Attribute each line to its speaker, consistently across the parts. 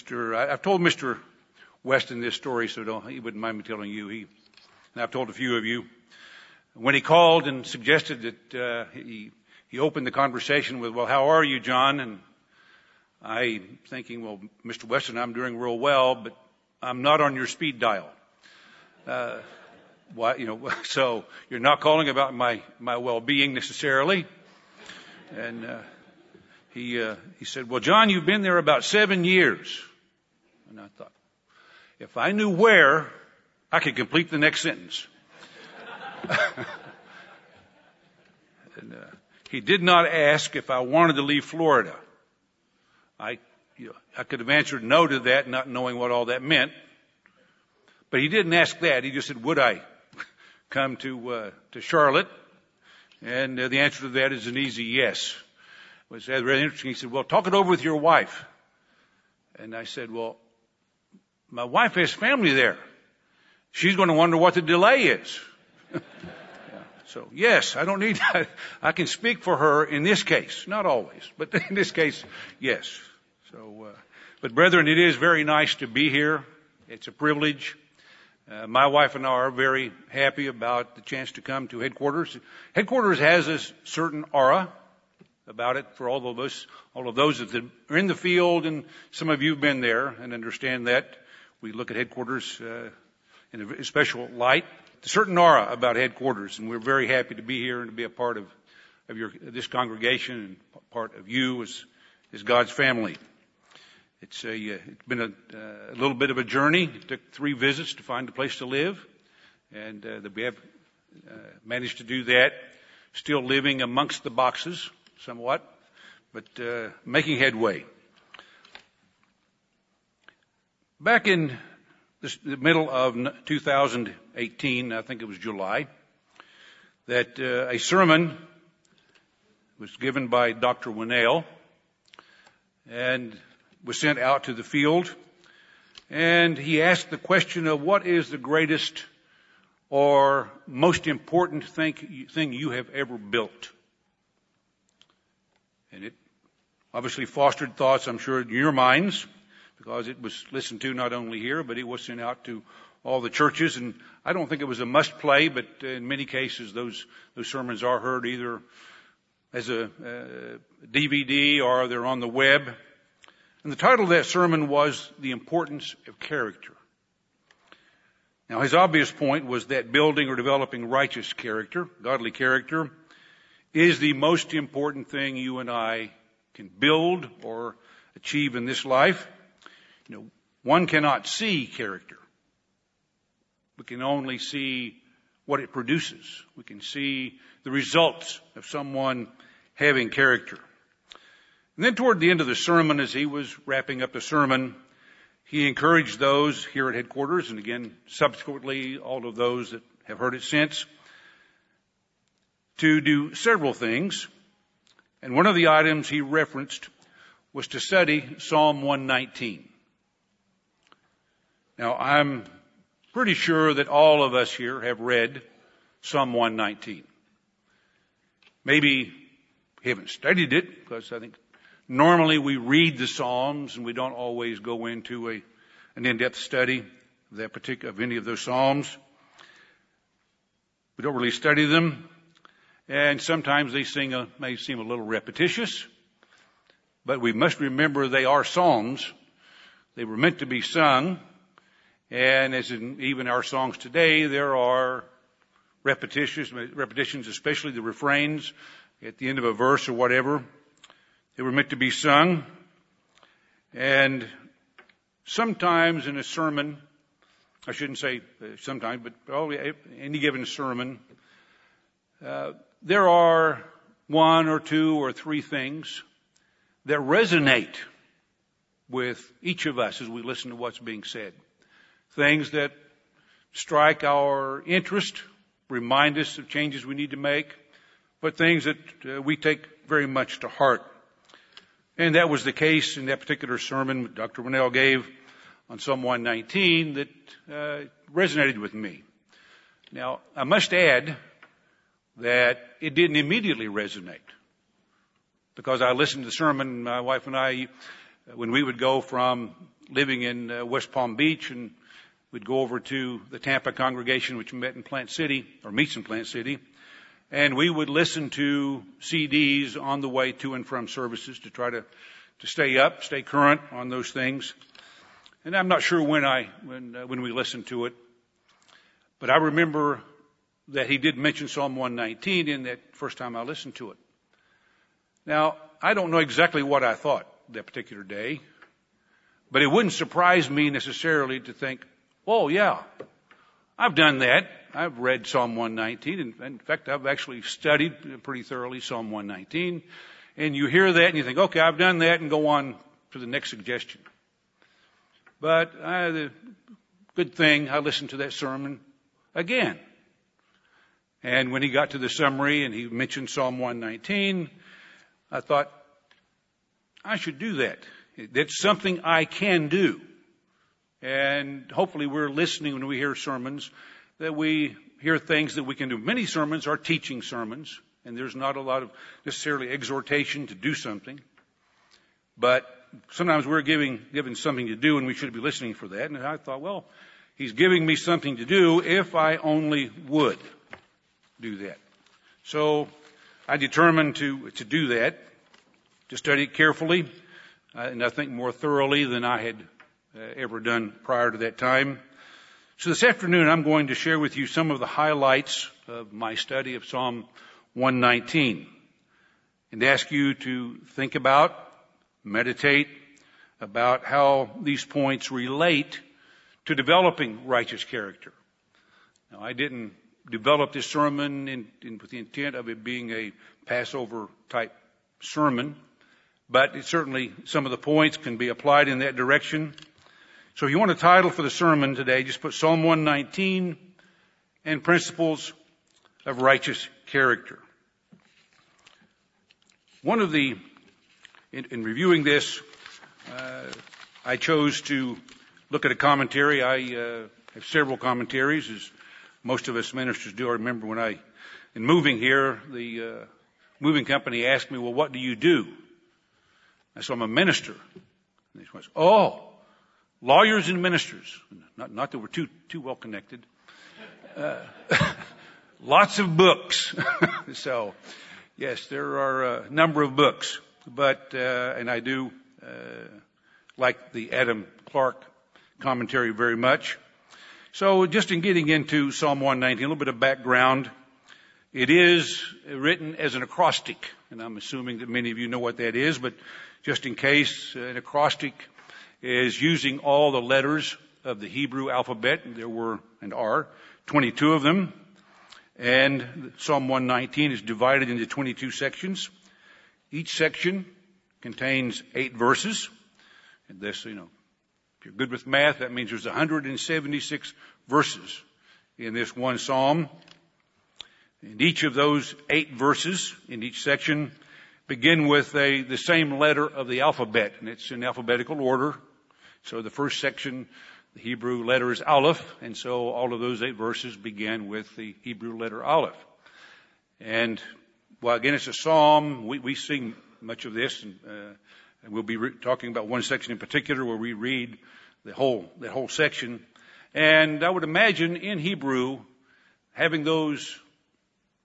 Speaker 1: Mr. I've told Mr. Weston this story, so don't, he wouldn't mind me telling you. He, and I've told a few of you. When he called and suggested that uh, he he opened the conversation with, "Well, how are you, John?" and I thinking, "Well, Mr. Weston, I'm doing real well, but I'm not on your speed dial." Uh, why, you know, so you're not calling about my my well-being necessarily. And uh, he uh, he said, "Well, John, you've been there about seven years." And I thought, if I knew where, I could complete the next sentence. and, uh, he did not ask if I wanted to leave Florida. I, you know, I could have answered no to that, not knowing what all that meant. But he didn't ask that. He just said, "Would I come to uh, to Charlotte?" And uh, the answer to that is an easy yes. It was very interesting. He said, "Well, talk it over with your wife." And I said, "Well, my wife has family there. She's going to wonder what the delay is." So yes, I don't need that. I can speak for her in this case, not always, but in this case, yes. So, uh, but brethren, it is very nice to be here. It's a privilege. Uh, my wife and I are very happy about the chance to come to headquarters. Headquarters has a certain aura about it for all of us, all of those that are in the field, and some of you have been there and understand that. We look at headquarters uh, in a special light a certain aura about headquarters, and we're very happy to be here and to be a part of, of your, this congregation and part of you as, as God's family. It's, a, uh, it's been a, a little bit of a journey. It took three visits to find a place to live, and uh, we have uh, managed to do that. Still living amongst the boxes, somewhat, but uh, making headway. Back in the middle of 2018, I think it was July, that uh, a sermon was given by Dr. Winnail and was sent out to the field. And he asked the question of what is the greatest or most important thing, thing you have ever built? And it obviously fostered thoughts, I'm sure, in your minds because it was listened to not only here, but it was sent out to all the churches. And I don't think it was a must play, but in many cases those, those sermons are heard either as a uh, DVD or they're on the web. And the title of that sermon was The Importance of Character. Now his obvious point was that building or developing righteous character, godly character, is the most important thing you and I can build or achieve in this life. You know, one cannot see character. We can only see what it produces. We can see the results of someone having character. And then toward the end of the sermon, as he was wrapping up the sermon, he encouraged those here at headquarters, and again, subsequently, all of those that have heard it since, to do several things. And one of the items he referenced was to study Psalm 119. Now, I'm pretty sure that all of us here have read Psalm 119. Maybe haven't studied it because I think normally we read the Psalms and we don't always go into a, an in-depth study of that particular, of any of those Psalms. We don't really study them. And sometimes they sing a, may seem a little repetitious, but we must remember they are Psalms. They were meant to be sung. And as in even our songs today, there are repetitions, repetitions, especially the refrains at the end of a verse or whatever. They were meant to be sung. And sometimes in a sermon, I shouldn't say uh, sometimes, but probably any given sermon, uh, there are one or two or three things that resonate with each of us as we listen to what's being said things that strike our interest, remind us of changes we need to make, but things that uh, we take very much to heart. And that was the case in that particular sermon Dr. Winnail gave on Psalm 119 that uh, resonated with me. Now, I must add that it didn't immediately resonate because I listened to the sermon, my wife and I when we would go from living in uh, West Palm Beach and we'd go over to the Tampa congregation, which met in Plant City, or meets in Plant City, and we would listen to CDs on the way to and from services to try to, to stay up, stay current on those things. And I'm not sure when I, when, uh, when we listened to it, but I remember that he did mention Psalm 119 in that first time I listened to it. Now, I don't know exactly what I thought that particular day, but it wouldn't surprise me necessarily to think, oh yeah, I've done that. I've read Psalm 119. In, in fact, I've actually studied pretty thoroughly Psalm 119. And you hear that and you think, okay, I've done that and go on to the next suggestion. But uh, the good thing, I listened to that sermon again. And when he got to the summary and he mentioned Psalm 119, I thought, I should do that. That's something I can do. And hopefully we're listening when we hear sermons that we hear things that we can do. Many sermons are teaching sermons, and there's not a lot of necessarily exhortation to do something. But sometimes we're giving, given something to do and we should be listening for that. And I thought, well, he's giving me something to do if I only would do that. So I determined to, to do that, to study it carefully, uh, and I think more thoroughly than I had Uh, ever done prior to that time. So this afternoon I'm going to share with you some of the highlights of my study of Psalm 119 and ask you to think about, meditate about how these points relate to developing righteous character. Now I didn't develop this sermon in, in, with the intent of it being a Passover type sermon, but certainly some of the points can be applied in that direction. So if you want a title for the sermon today, just put Psalm 119 and principles of righteous character. One of the, in, in reviewing this, uh, I chose to look at a commentary. I uh, have several commentaries, as most of us ministers do. I remember when I, in moving here, the uh, moving company asked me, "Well, what do you do?" I said, "I'm a minister." And they said, "Oh, lawyers and ministers." Not, not that we're too too well connected. Uh, lots of books. so, yes, there are a number of books, but uh, and I do uh, like the Adam Clarke commentary very much. So just in getting into Psalm 119, a little bit of background. It is written as an acrostic, and I'm assuming that many of you know what that is, but just in case, an acrostic is using all the letters of the Hebrew alphabet. There were and are 22 of them. And Psalm 119 is divided into 22 sections. Each section contains eight verses. And this, you know, if you're good with math, that means there's 176 verses in this one psalm. And each of those eight verses in each section begin with a, the same letter of the alphabet, and it's in alphabetical order. So the first section, the Hebrew letter is Aleph, and so all of those eight verses begin with the Hebrew letter Aleph. And well, again, it's a psalm. We, we sing much of this, and uh, and we'll be re- talking about one section in particular where we read the whole, the whole section. And I would imagine in Hebrew, having those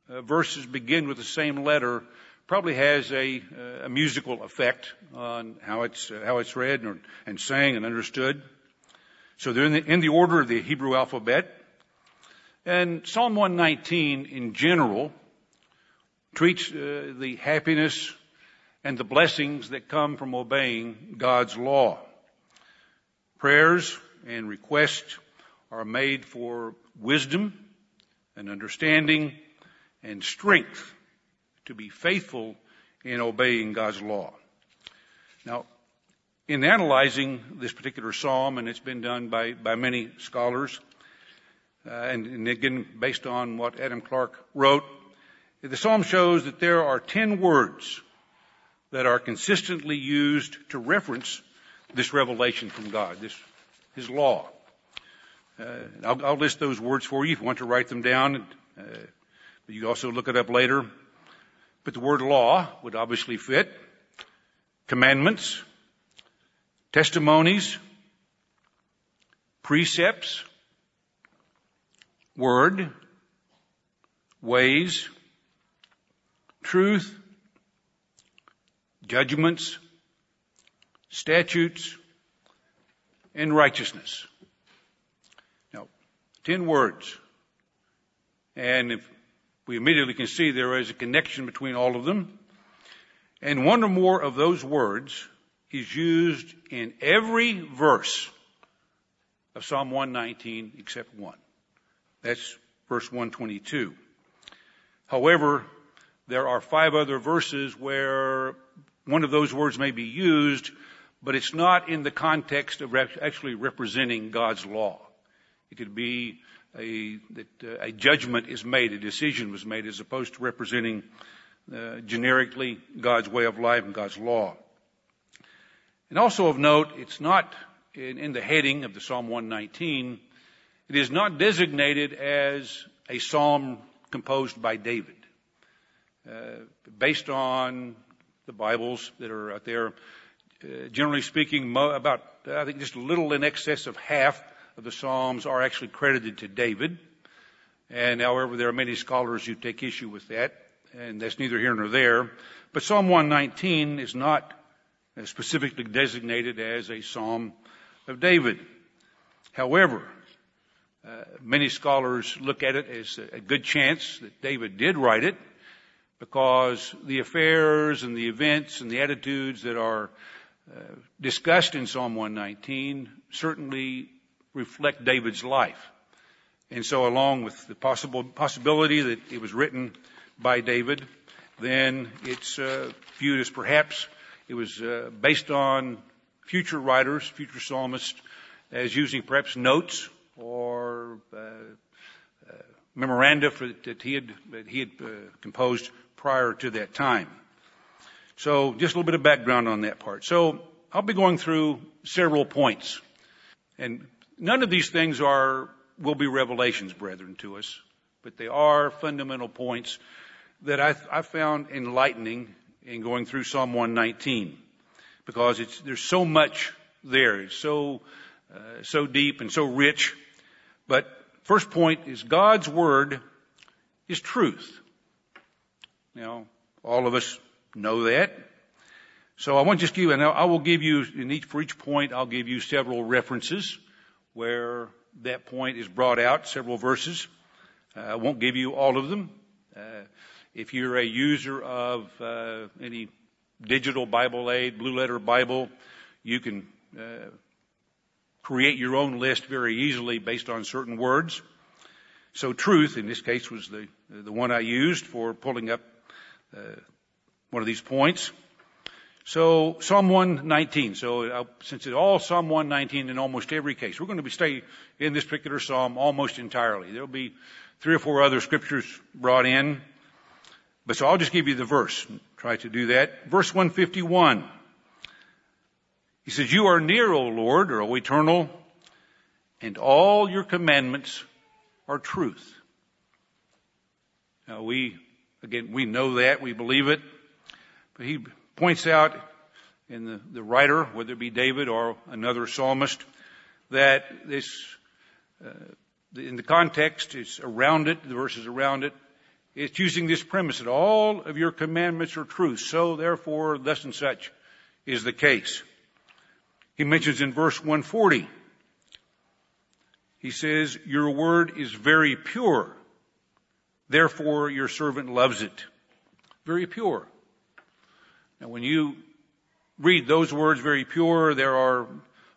Speaker 1: uh, verses begin with the same letter probably has a, a musical effect on how it's, how it's read and, and sang and understood. So they're in the, in the order of the Hebrew alphabet. And Psalm 119 in general treats uh, the happiness and the blessings that come from obeying God's law. Prayers and requests are made for wisdom and understanding and strength to be faithful in obeying God's law. Now, in analyzing this particular psalm, and it's been done by, by many scholars, uh, and, and again, based on what Adam Clarke wrote, the psalm shows that there are ten words that are consistently used to reference this revelation from God, this His law. Uh, I'll, I'll, list those words for you if you want to write them down. Uh, but you also look it up later. But the word law would obviously fit. Commandments, testimonies, precepts, word, ways, truth, judgments, statutes, and righteousness. Now, ten words. And if we immediately can see there is a connection between all of them. And one or more of those words is used in every verse of Psalm 119 except one. That's verse 122. However, there are five other verses where one of those words may be used, but it's not in the context of actually representing God's law. It could be a, that uh, a judgment is made, a decision was made, as opposed to representing uh, generically God's way of life and God's law. And also of note, it's not in, in the heading of the Psalm 119, it is not designated as a psalm composed by David. Uh, based on the Bibles that are out there, uh, generally speaking, mo- about, I think just a little in excess of half of the Psalms are actually credited to David. And however, there are many scholars who take issue with that, and that's neither here nor there. But Psalm 119 is not specifically designated as a Psalm of David. However, uh, many scholars look at it as a good chance that David did write it because the affairs and the events and the attitudes that are uh, discussed in Psalm 119 certainly reflect David's life. And so along with the possible possibility that it was written by David, then it's uh, viewed as perhaps it was uh, based on future writers, future psalmists, as using perhaps notes or uh, uh memoranda for, that he had, that he had uh, composed prior to that time. So just a little bit of background on that part. So I'll be going through several points. And none of these things are, will be revelations, brethren, to us, but they are fundamental points that I, I found enlightening in going through Psalm 119 because it's, there's so much there. It's so, uh, so deep and so rich. But first point is God's Word is truth. Now, all of us know that. So I want to just give you, and I will give you, in each, for each point, I'll give you several references where that point is brought out, several verses. Uh, I won't give you all of them. Uh, if you're a user of uh, any digital Bible aid, blue letter Bible, you can uh, create your own list very easily based on certain words. So truth, in this case, was the the one I used for pulling up uh, one of these points. So Psalm 119. So uh, since it's all Psalm 119 in almost every case, we're going to be stay in this particular psalm almost entirely. There'll be three or four other scriptures brought in, but so I'll just give you the verse. Try to do that. Verse 151. He says, "You are near, O Lord, or O Eternal, and all your commandments are truth." Now we Again, we know that, we believe it. But he points out in the, the writer, whether it be David or another psalmist, that this, uh, in the context, it's around it, the verses around it, it's using this premise that all of your commandments are true. So therefore, thus and such is the case. He mentions in verse 140, he says, your word is very pure. Therefore, your servant loves it. Very pure. Now, when you read those words very pure, there are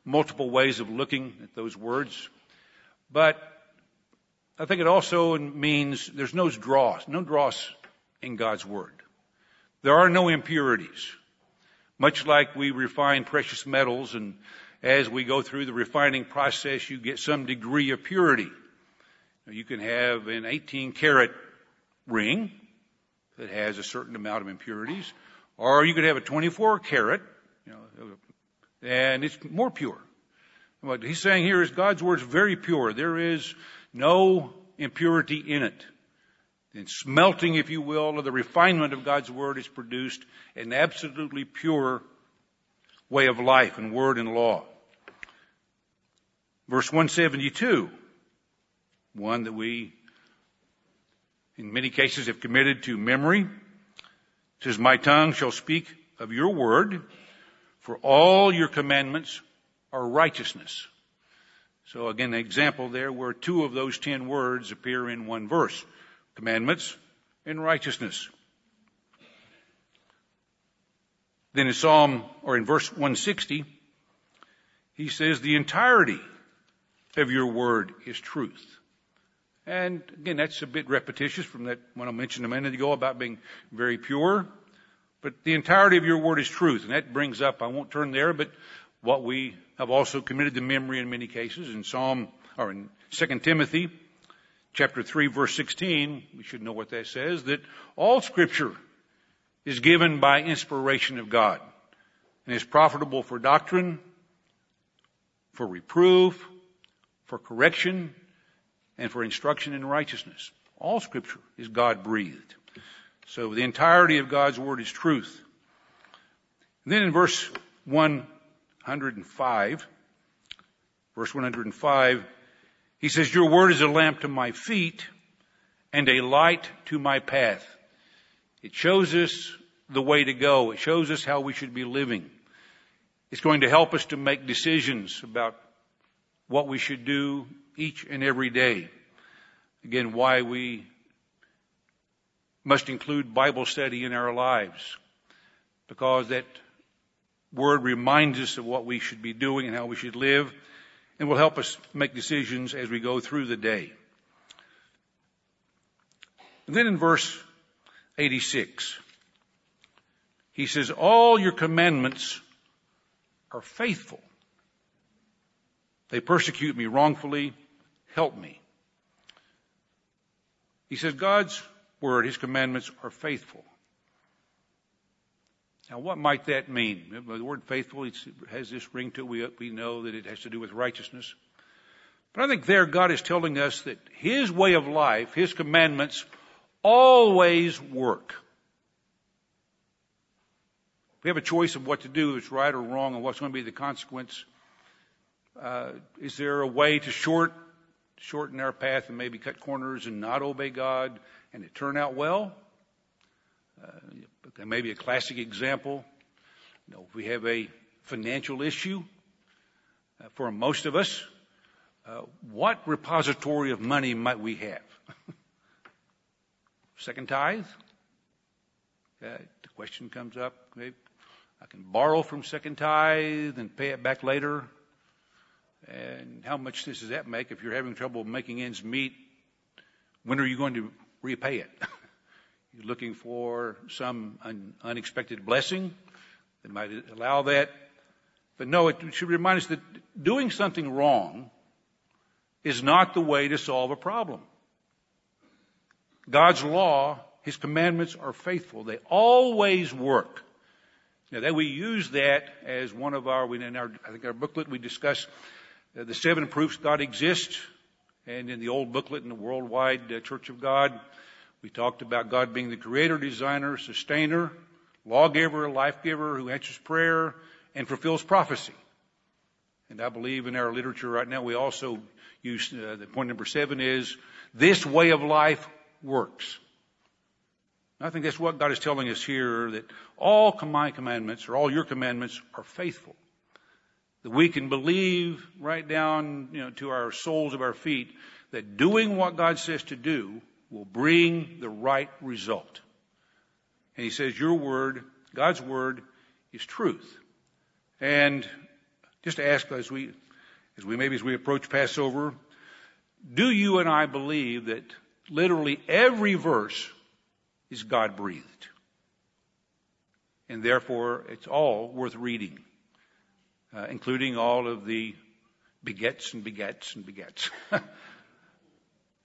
Speaker 1: multiple ways of looking at those words. But I think it also means there's no dross, no dross in God's Word. There are no impurities. Much like we refine precious metals and as we go through the refining process, you get some degree of purity. You can have an 18 karat ring that has a certain amount of impurities, or you could have a 24 karat, you know, and it's more pure. What he's saying here is God's word is very pure. There is no impurity in it. And smelting, if you will, of the refinement of God's word is produced an absolutely pure way of life and word and law. Verse 172, one that we in many cases have committed to memory. It says, My tongue shall speak of your word, for all your commandments are righteousness. So again, an example there where two of those ten words appear in one verse. Commandments and righteousness. Then in Psalm, or in verse 160, he says, the entirety of your word is truth. And again, that's a bit repetitious from that when I mentioned a minute ago about being very pure. But the entirety of your word is truth. And that brings up, I won't turn there, but what we have also committed to memory in many cases in Psalm, or in 2 Timothy, chapter 3 verse 16, we should know what that says, that all scripture is given by inspiration of God and is profitable for doctrine, for reproof, for correction, and for instruction in righteousness. All scripture is God breathed. So the entirety of God's word is truth. And then in verse 105, verse 105, he says, Your word is a lamp to my feet and a light to my path. It shows us the way to go. It shows us how we should be living. It's going to help us to make decisions about what we should do each and every day. Again, why we must include Bible study in our lives. Because that word reminds us of what we should be doing and how we should live and will help us make decisions as we go through the day. And then in verse 86, he says, all your commandments are faithful. They persecute me wrongfully. Help me. He says, God's word, his commandments are faithful. Now, what might that mean? The word faithful has this ring to it. We, know that it has to do with righteousness. But I think there God is telling us that his way of life, his commandments, always work. We have a choice of what to do, it's right or wrong, and what's going to be the consequence. Uh, is there a way to short, shorten our path and maybe cut corners and not obey God and it turn out well? Uh, maybe a classic example. You know, if we have a financial issue, uh, for most of us, uh, what repository of money might we have? Second tithe? Uh, the question comes up. Maybe I can borrow from second tithe and pay it back later. And how much does that make if you're having trouble making ends meet? When are you going to repay it? you're looking for some un- unexpected blessing that might allow that. But no, it should remind us that doing something wrong is not the way to solve a problem. God's law, His commandments are faithful. They always work. Now that we use that as one of our, in our, I think our booklet we discuss the seven proofs God exists. And in the old booklet in the Worldwide uh, Church of God, we talked about God being the creator, designer, sustainer, lawgiver, life giver who answers prayer and fulfills prophecy. And I believe in our literature right now we also use, uh, the point number seven is this way of life works. I think that's what God is telling us here, that all my commandments, or all your commandments, are faithful. That we can believe right down, you know, to our soles of our feet, that doing what God says to do will bring the right result. And He says, your word, God's word, is truth. And just to ask as we, as we maybe as we approach Passover, do you and I believe that literally every verse is God breathed. And therefore, it's all worth reading, uh, including all of the begets and begets and begets. but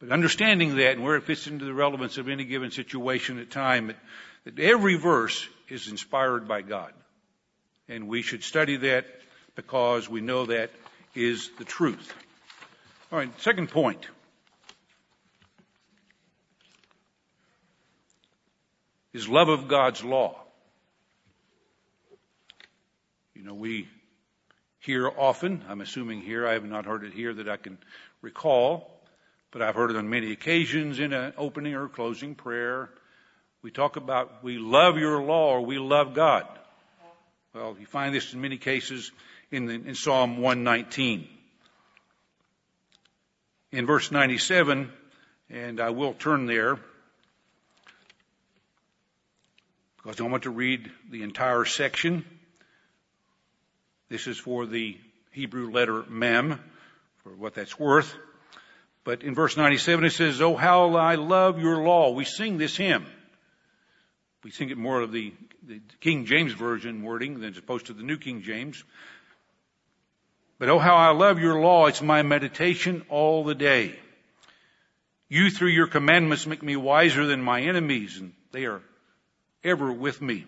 Speaker 1: understanding that and where it fits into the relevance of any given situation at time, that, that every verse is inspired by God. And we should study that because we know that is the truth. All right, second point. is love of God's law. You know, we hear often. I'm assuming here. I have not heard it here that I can recall, but I've heard it on many occasions in an opening or closing prayer. We talk about we love your law or we love God. Well, you find this in many cases in, the, in Psalm 119. In verse 97, and I will turn there because I want to read the entire section. This is for the Hebrew letter mem, for what that's worth. But in verse 97 it says, Oh, how I love your law. We sing this hymn. We sing it more of the, the King James Version wording than as opposed to the New King James. But oh, how I love your law. It's my meditation all the day. You through your commandments make me wiser than my enemies and they are ever with me.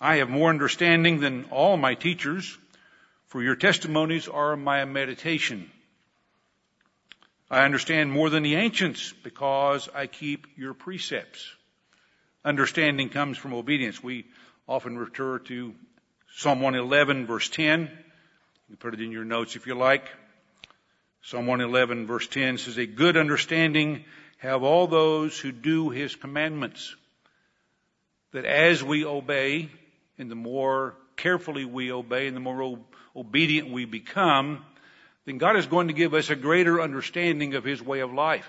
Speaker 1: I have more understanding than all my teachers, for your testimonies are my meditation. I understand more than the ancients because I keep your precepts. Understanding comes from obedience. We often refer to Psalm 111 verse 10. You put it in your notes if you like. Psalm 111 verse 10 says, a good understanding have all those who do his commandments. That as we obey, and the more carefully we obey and the more obedient we become, then God is going to give us a greater understanding of His way of life.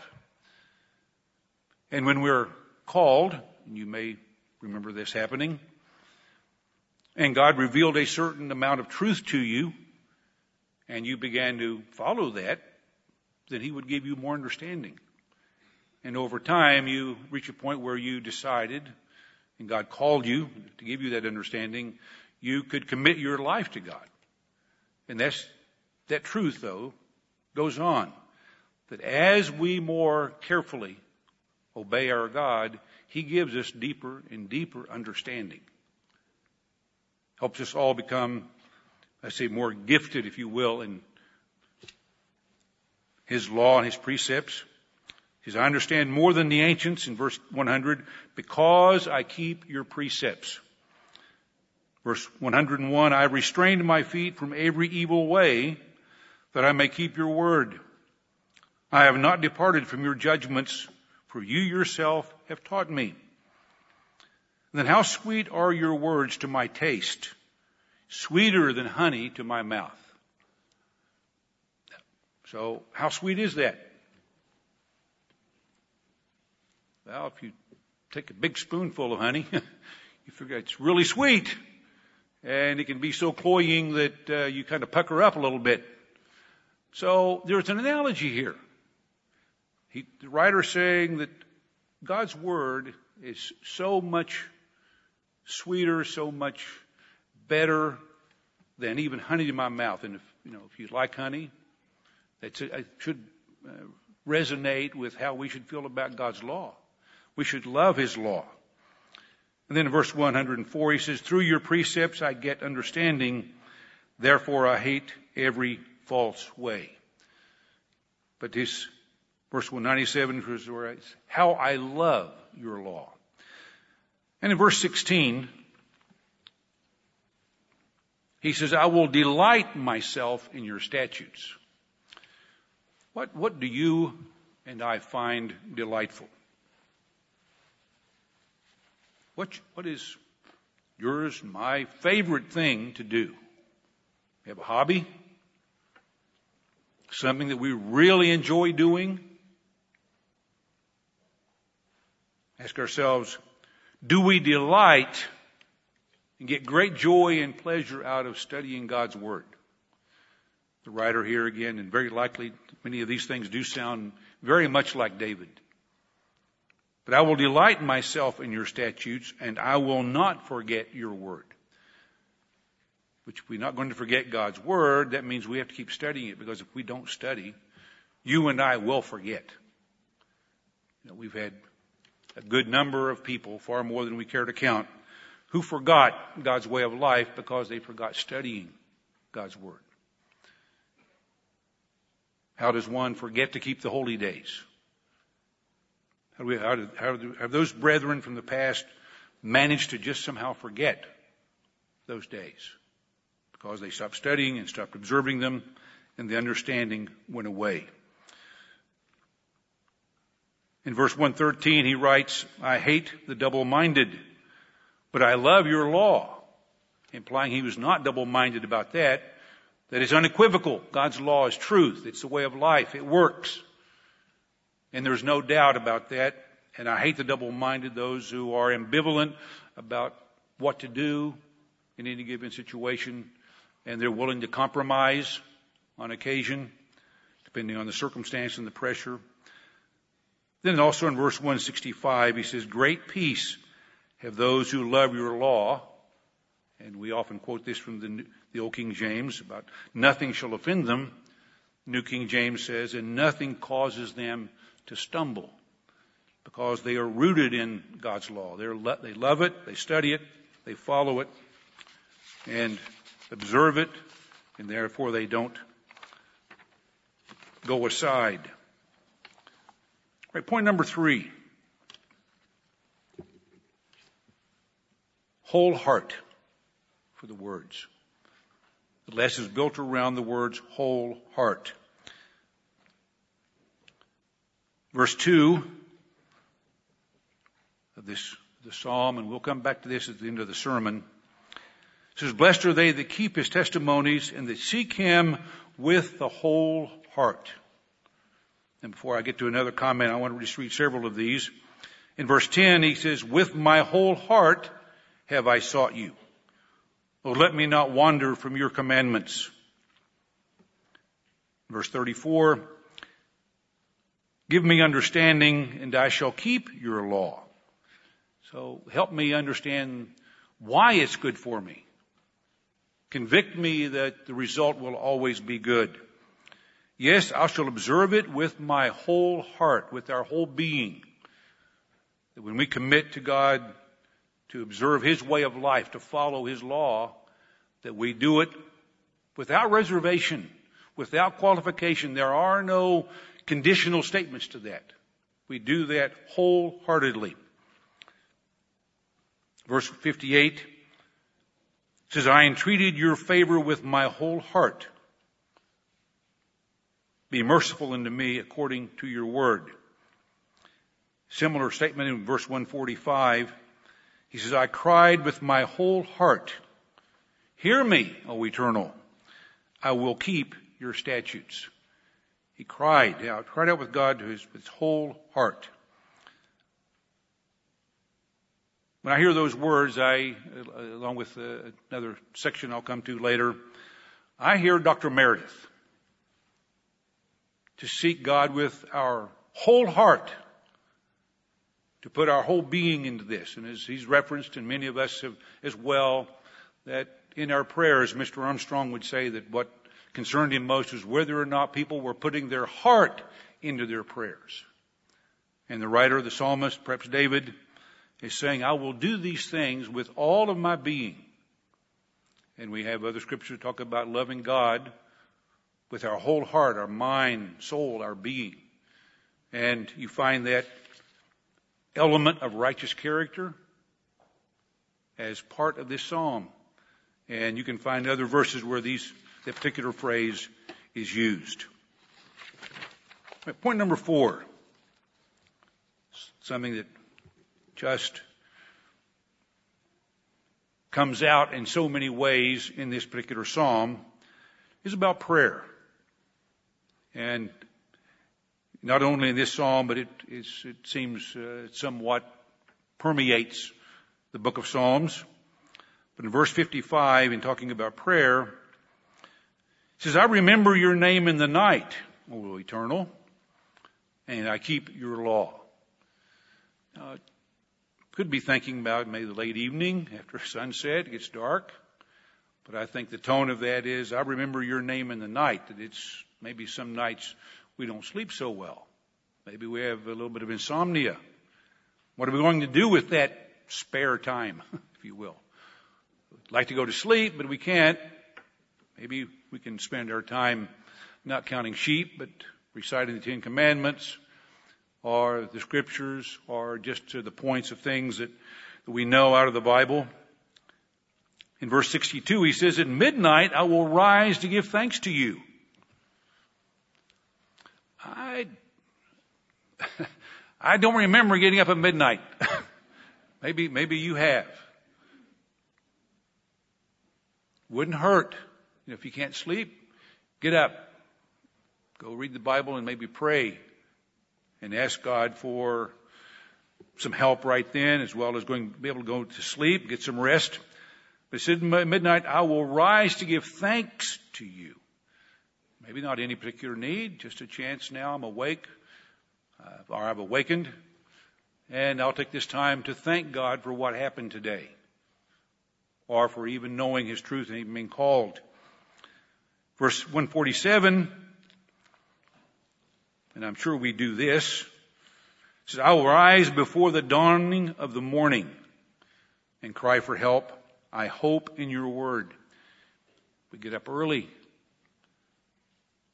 Speaker 1: And when we're called, you may remember this happening, and God revealed a certain amount of truth to you, and you began to follow that, then He would give you more understanding. And over time, you reach a point where you decided and God called you to give you that understanding, you could commit your life to God. And that's, that truth though goes on. That as we more carefully obey our God, He gives us deeper and deeper understanding. Helps us all become, I say, more gifted, if you will, in His law and His precepts. He says, I understand more than the ancients in verse 100 because I keep your precepts. Verse 101, I restrained my feet from every evil way that I may keep your word. I have not departed from your judgments for you yourself have taught me. Then how sweet are your words to my taste, sweeter than honey to my mouth. So how sweet is that? Well, if you take a big spoonful of honey, you figure it's really sweet. And it can be so cloying that uh, you kind of pucker up a little bit. So there's an analogy here. He, the writer saying that God's word is so much sweeter, so much better than even honey in my mouth. And if you know, if you like honey, it should uh, resonate with how we should feel about God's law. We should love His law. And then in verse 104, he says, Through your precepts I get understanding, therefore I hate every false way. But this verse 197 is how I love your law. And in verse 16, he says, I will delight myself in your statutes. What, what do you and I find delightful? What, what is yours, my favorite thing to do? You have a hobby? Something that we really enjoy doing? Ask ourselves, do we delight and get great joy and pleasure out of studying God's Word? The writer here again, and very likely many of these things do sound very much like David. But I will delight myself in your statutes, and I will not forget your word. Which, we're not going to forget God's word, that means we have to keep studying it, because if we don't study, you and I will forget. You know, we've had a good number of people, far more than we care to count, who forgot God's way of life because they forgot studying God's word. How does one forget to keep the holy days? How, we, how, did, how do, have those brethren from the past managed to just somehow forget those days? because they stopped studying and stopped observing them, and the understanding went away. In verse 113, he writes, I hate the double-minded, but I love your law, implying he was not double-minded about that. That is unequivocal. God's law is truth. It's the way of life. It works. And there's no doubt about that. And I hate the double-minded, those who are ambivalent about what to do in any given situation, and they're willing to compromise on occasion, depending on the circumstance and the pressure. Then also in verse 165, he says, Great peace have those who love your law. And we often quote this from the, the Old King James about nothing shall offend them. New King James says, and nothing causes them to stumble because they are rooted in God's law. They're, they love it, they study it, they follow it, and observe it, and therefore they don't go aside. Right, point number three. Whole heart for the words. The lesson is built around the words whole heart. Verse 2 of this the psalm, and we'll come back to this at the end of the sermon. It says, Blessed are they that keep his testimonies and that seek him with the whole heart. And before I get to another comment, I want to just read several of these. In verse 10, he says, With my whole heart have I sought you. Oh, let me not wander from your commandments. Verse 34, Give me understanding and I shall keep your law. So help me understand why it's good for me. Convict me that the result will always be good. Yes, I shall observe it with my whole heart, with our whole being. That when we commit to God to observe His way of life, to follow His law, that we do it without reservation, without qualification. There are no conditional statements to that. We do that wholeheartedly. Verse 58 says, I entreated your favor with my whole heart. Be merciful unto me according to your word. Similar statement in verse 145. He says, I cried with my whole heart. Hear me, O eternal. I will keep your statutes. He cried out, cried out with God to his, his whole heart. When I hear those words, I, along with uh, another section I'll come to later, I hear Dr. Meredith to seek God with our whole heart, to put our whole being into this. And as he's referenced, and many of us have as well, that in our prayers, Mr. Armstrong would say that what concerned him most was whether or not people were putting their heart into their prayers. And the writer, the psalmist, perhaps David, is saying, I will do these things with all of my being. And we have other scriptures talk about loving God with our whole heart, our mind, soul, our being. And you find that element of righteous character as part of this psalm. And you can find other verses where these, that particular phrase is used. Point number four. Something that just comes out in so many ways in this particular psalm is about prayer. And not only in this psalm, but it, it seems uh, somewhat permeates the book of Psalms. But in verse 55, in talking about prayer, says, I remember your name in the night, O eternal, and I keep your law. Now, could be thinking about maybe the late evening after sunset, it gets dark. But I think the tone of that is, I remember your name in the night, that it's maybe some nights we don't sleep so well. Maybe we have a little bit of insomnia. What are we going to do with that spare time, if you will? We'd like to go to sleep, but we can't. Maybe we can spend our time not counting sheep, but reciting the Ten Commandments, or the Scriptures, or just to the points of things that, that we know out of the Bible. In verse 62, he says, At midnight I will rise to give thanks to you. I, I don't remember getting up at midnight. maybe, maybe you have. Wouldn't hurt. You know, if you can't sleep, get up. Go read the Bible and maybe pray and ask God for some help right then, as well as going be able to go to sleep, get some rest. But it said midnight, I will rise to give thanks to you. Maybe not any particular need, just a chance now. I'm awake, uh, or I've awakened, and I'll take this time to thank God for what happened today, or for even knowing His truth and even being called. Verse 147, and I'm sure we do this, says, I will rise before the dawning of the morning and cry for help. I hope in your word. We get up early,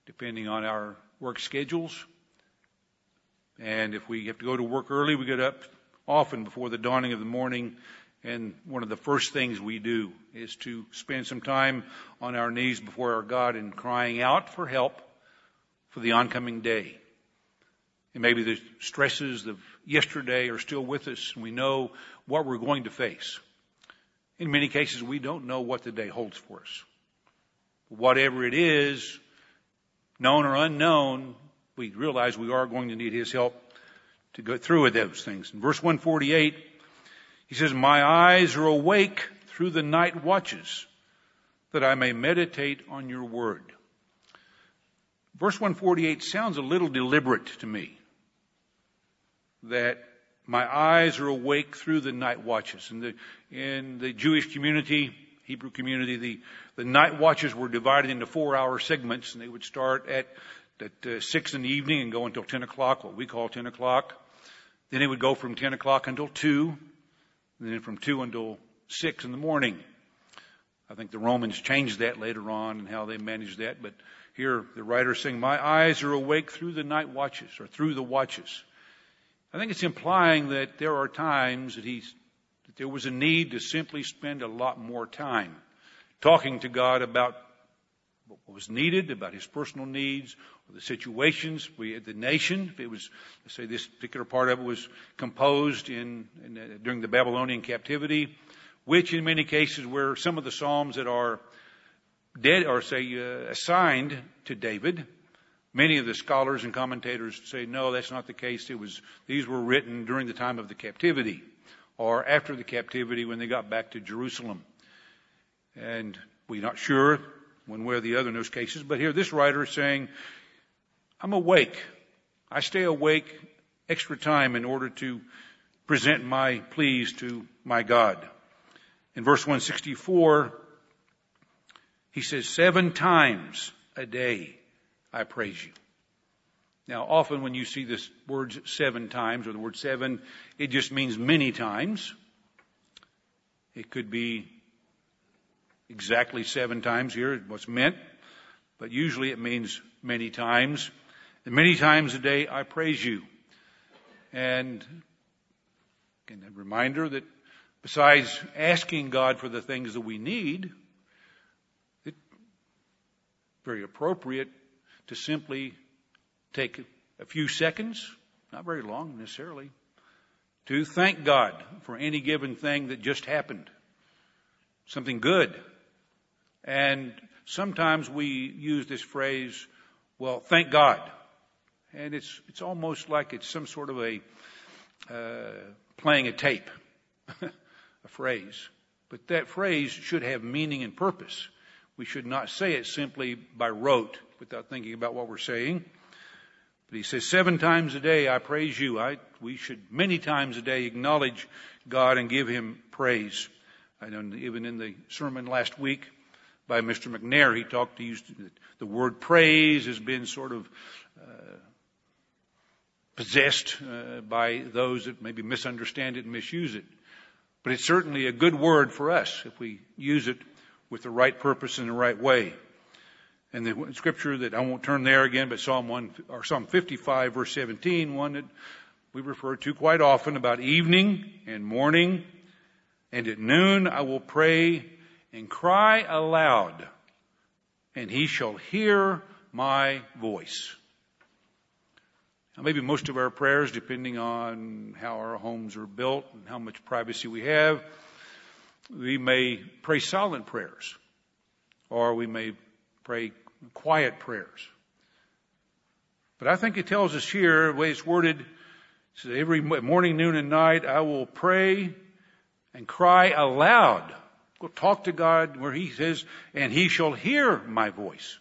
Speaker 1: depending on our work schedules. And if we have to go to work early, we get up often before the dawning of the morning. And one of the first things we do is to spend some time on our knees before our God and crying out for help for the oncoming day. And maybe the stresses of yesterday are still with us and we know what we're going to face. In many cases, we don't know what the day holds for us. Whatever it is, known or unknown, we realize we are going to need His help to go through with those things. In verse 148, he says, My eyes are awake through the night watches that I may meditate on your word. Verse 148 sounds a little deliberate to me that my eyes are awake through the night watches. In the, in the Jewish community, Hebrew community, the, the night watches were divided into four hour segments and they would start at, at uh, six in the evening and go until 10 o'clock, what we call 10 o'clock. Then it would go from 10 o'clock until 2, and then from 2 until 6 in the morning. I think the Romans changed that later on and how they managed that, but here the writer saying, my eyes are awake through the night watches or through the watches. I think it's implying that there are times that he's, that there was a need to simply spend a lot more time talking to God about what was needed, about his personal needs, or the situations, we, the nation, if it was, let's say this particular part of it was composed in, in uh, during the Babylonian captivity, which in many cases were some of the Psalms that are dead, or say, uh, assigned to David, Many of the scholars and commentators say, no, that's not the case. It was, these were written during the time of the captivity or after the captivity when they got back to Jerusalem. And we're not sure one way or the other in those cases, but here this writer is saying, I'm awake. I stay awake extra time in order to present my pleas to my God. In verse 164, he says, seven times a day I praise you. Now, often when you see this word seven times or the word seven, it just means many times. It could be exactly seven times here, what's meant, but usually it means many times. And many times a day I praise you. And again, a reminder that besides asking God for the things that we need, it's very appropriate to simply take a few seconds, not very long necessarily, to thank God for any given thing that just happened. Something good. And sometimes we use this phrase, well, thank God. And it's, it's almost like it's some sort of a, uh, playing a tape, a phrase. But that phrase should have meaning and purpose. We should not say it simply by rote without thinking about what we're saying. But he says, seven times a day I praise you. I, we should many times a day acknowledge God and give him praise. I know even in the sermon last week by Mr. McNair, he talked, to used the word praise has been sort of, uh, possessed uh, by those that maybe misunderstand it and misuse it. But it's certainly a good word for us if we use it with the right purpose in the right way. And the scripture that I won't turn there again, but Psalm 1 or Psalm 55 verse 17, one that we refer to quite often about evening and morning and at noon I will pray and cry aloud, and he shall hear my voice. Now, maybe most of our prayers, depending on how our homes are built and how much privacy we have, we may pray silent prayers, or we may pray quiet prayers. But I think it tells us here, the way it's worded, it says every morning, noon, and night, I will pray and cry aloud. Go talk to God where He says, and He shall hear my voice.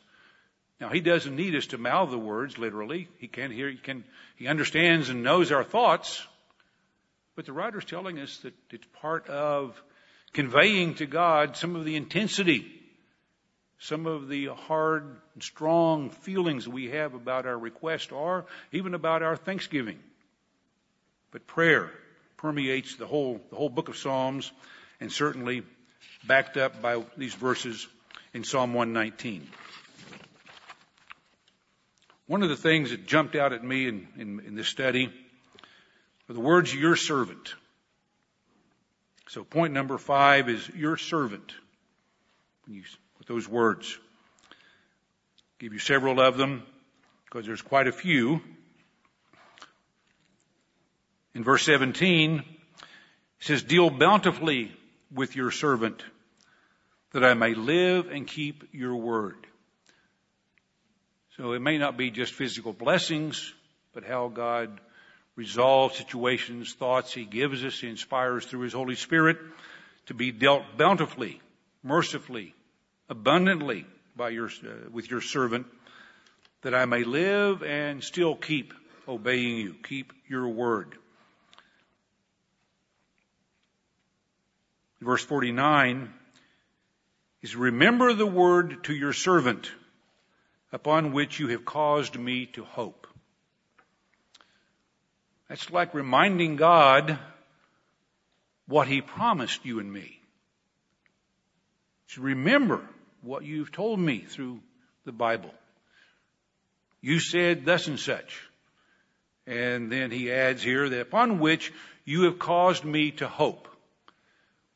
Speaker 1: Now He doesn't need us to mouth the words literally. He can hear, He can, He understands and knows our thoughts. But the writer's telling us that it's part of conveying to God some of the intensity, some of the hard strong feelings we have about our request or even about our thanksgiving. But prayer permeates the whole, the whole book of Psalms and certainly backed up by these verses in Psalm 119. One of the things that jumped out at me in, in, in this study are the words your servant. So point number five is your servant. With those words. Give you several of them because there's quite a few. In verse 17, it says, deal bountifully with your servant that I may live and keep your word. So it may not be just physical blessings, but how God resolves situations, thoughts He gives us, He inspires through His Holy Spirit to be dealt bountifully, mercifully, abundantly by your, uh, with your servant, that I may live and still keep obeying you, keep your word. Verse 49 is remember the word to your servant upon which you have caused me to hope. That's like reminding God what He promised you and me. To remember what you've told me through the Bible. You said thus and such. And then he adds here that upon which you have caused me to hope.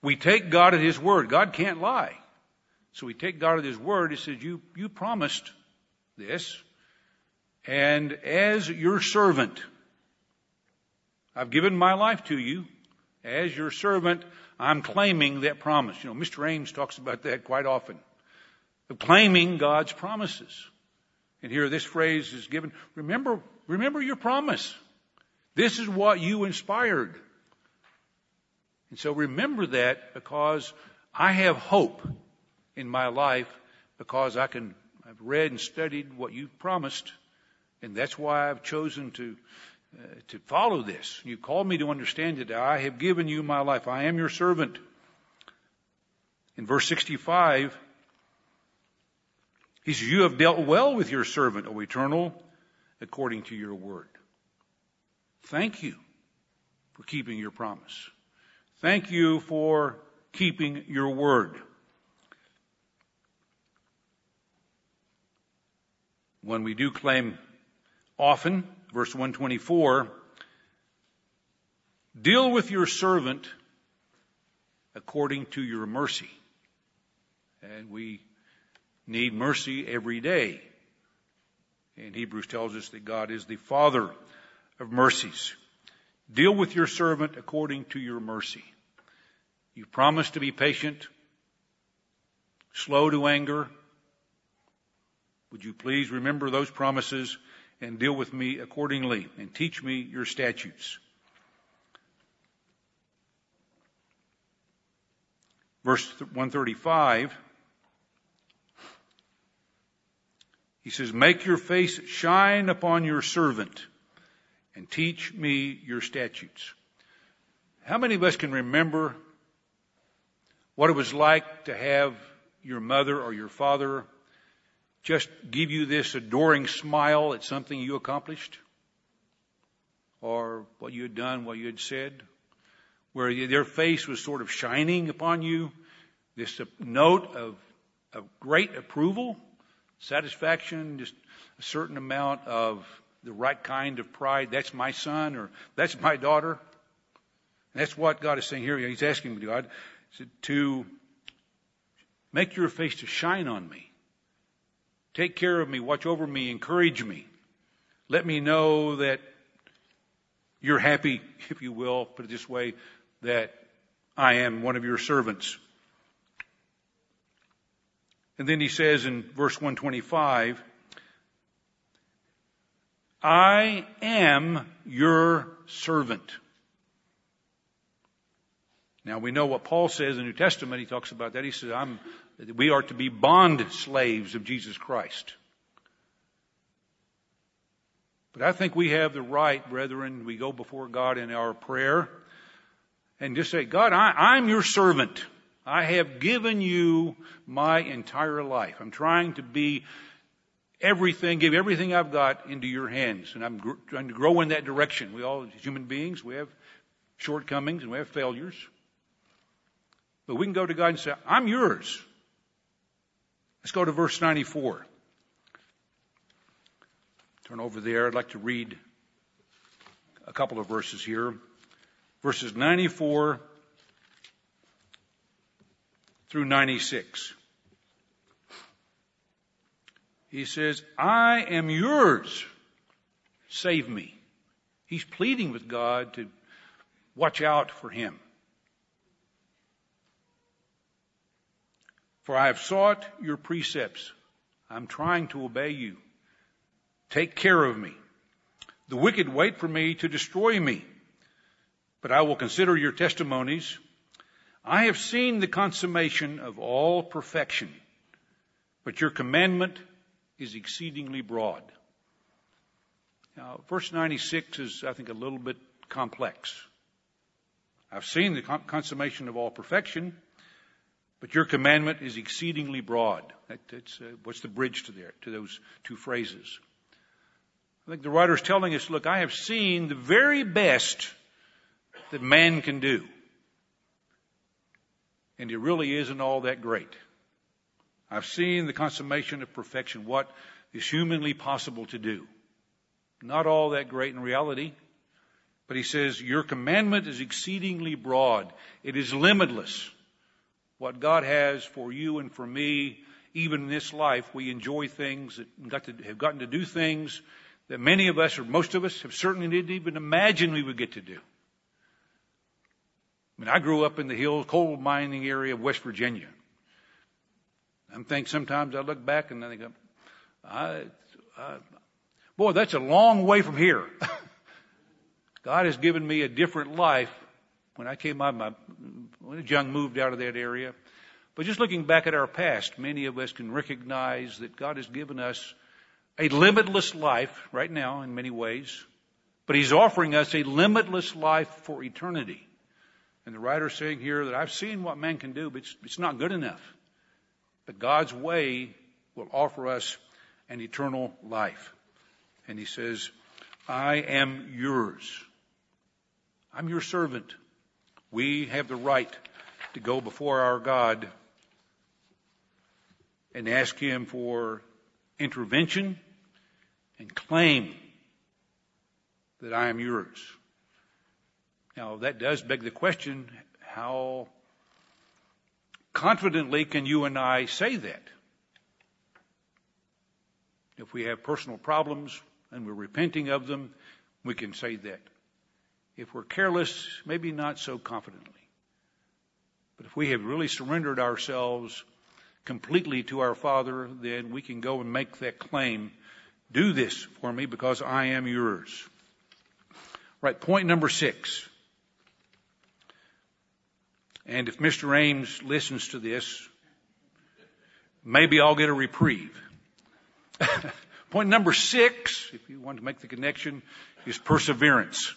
Speaker 1: We take God at His word. God can't lie. So we take God at His word. He says, you, you promised this. And as your servant, I've given my life to you. As your servant, I'm claiming that promise. You know, Mr. Ames talks about that quite often. Of claiming God's promises. And here this phrase is given. Remember, remember your promise. This is what you inspired. And so remember that because I have hope in my life because I can, I've read and studied what you've promised. And that's why I've chosen to, uh, to follow this. You called me to understand that I have given you my life. I am your servant. In verse 65, he says, you have dealt well with your servant, O eternal, according to your word. Thank you for keeping your promise. Thank you for keeping your word. When we do claim often, verse 124, deal with your servant according to your mercy. And we need mercy every day. And Hebrews tells us that God is the Father of mercies. Deal with your servant according to your mercy. You promised to be patient, slow to anger. Would you please remember those promises and deal with me accordingly and teach me your statutes? Verse 135, he says, Make your face shine upon your servant and teach me your statutes. How many of us can remember what it was like to have your mother or your father just give you this adoring smile at something you accomplished? Or what you had done, what you had said? Where their face was sort of shining upon you, this note of, of great approval, satisfaction, just a certain amount of the right kind of pride. That's my son or that's my daughter. And that's what God is saying here. He's asking God to Make your face to shine on me. Take care of me, watch over me, encourage me. Let me know that you're happy, if you will, put it this way, that I am one of your servants. And then he says in verse 125, I am your servant. Now we know what Paul says in the New Testament. He talks about that. He says, I'm, we are to be bond slaves of Jesus Christ. But I think we have the right, brethren, we go before God in our prayer and just say, God, I, I'm your servant. I have given you my entire life. I'm trying to be everything, give everything I've got into your hands. And I'm gr- trying to grow in that direction. We all, as human beings, we have shortcomings and we have failures. But we can go to God and say, I'm yours. Let's go to verse 94. Turn over there. I'd like to read a couple of verses here. Verses 94 through 96. He says, I am yours. Save me. He's pleading with God to watch out for him. For I have sought your precepts. I'm trying to obey you. Take care of me. The wicked wait for me to destroy me, but I will consider your testimonies. I have seen the consummation of all perfection, but your commandment is exceedingly broad. Now, verse 96 is, I think, a little bit complex. I've seen the consummation of all perfection, but your commandment is exceedingly broad. That, uh, what's the bridge to there, to those two phrases? I think the writer is telling us, look, I have seen the very best that man can do. And it really isn't all that great. I've seen the consummation of perfection, what is humanly possible to do. Not all that great in reality, but he says, Your commandment is exceedingly broad. It is limitless. What God has for you and for me, even in this life, we enjoy things that got to, have gotten to do things that many of us, or most of us, have certainly didn't even imagine we would get to do. I mean, I grew up in the hill coal mining area of West Virginia. I think sometimes I look back and I think, I, I, boy, that's a long way from here. God has given me a different life. When I came out, my, when young, moved out of that area. But just looking back at our past, many of us can recognize that God has given us a limitless life right now in many ways, but He's offering us a limitless life for eternity. And the writer's saying here that I've seen what man can do, but it's, it's not good enough. But God's way will offer us an eternal life. And he says, I am yours. I'm your servant. We have the right to go before our God and ask Him for intervention and claim that I am yours. Now, that does beg the question how confidently can you and I say that? If we have personal problems and we're repenting of them, we can say that. If we're careless, maybe not so confidently. But if we have really surrendered ourselves completely to our Father, then we can go and make that claim. Do this for me because I am yours. Right, point number six. And if Mr. Ames listens to this, maybe I'll get a reprieve. Point number six, if you want to make the connection, is perseverance.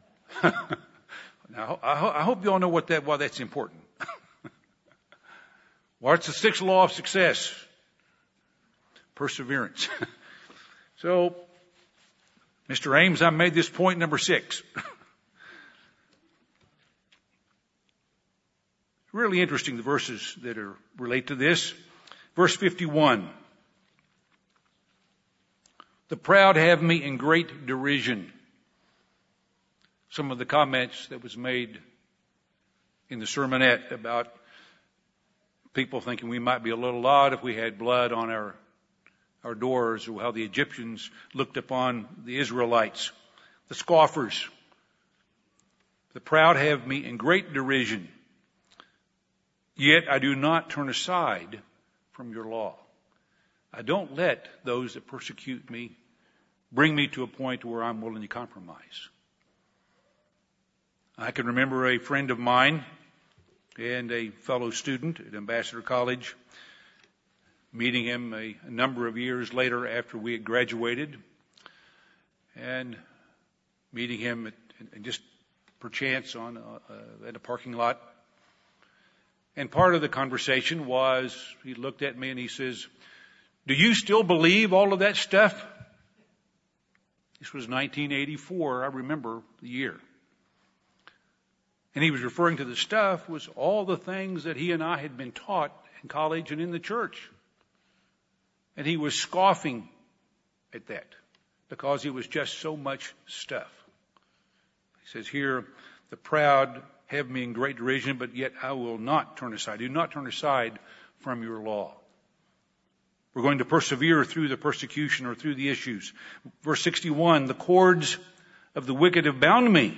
Speaker 1: now, I, hope you all know what that, why that's important. well, it's the sixth law of success? Perseverance. so, Mr. Ames, I made this point number six. Really interesting, the verses that are relate to this. Verse 51. The proud have me in great derision. Some of the comments that was made in the sermonette about People thinking we might be a little odd if we had blood on our, our doors or how the Egyptians looked upon the Israelites. The scoffers. The proud have me in great derision. Yet I do not turn aside from your law. I don't let those that persecute me bring me to a point where I'm willing to compromise. I can remember a friend of mine and a fellow student at Ambassador College meeting him a, a number of years later after we had graduated and meeting him at, just perchance on uh, uh, at a parking lot. And part of the conversation was he looked at me and he says, "Do you still believe all of that stuff?" This was 1984. I remember the year. And he was referring to the stuff was all the things that he and I had been taught in college and in the church. And he was scoffing at that because it was just so much stuff. He says here, the proud have me in great derision, but yet I will not turn aside. Do not turn aside from your law. We're going to persevere through the persecution or through the issues. Verse 61, the cords of the wicked have bound me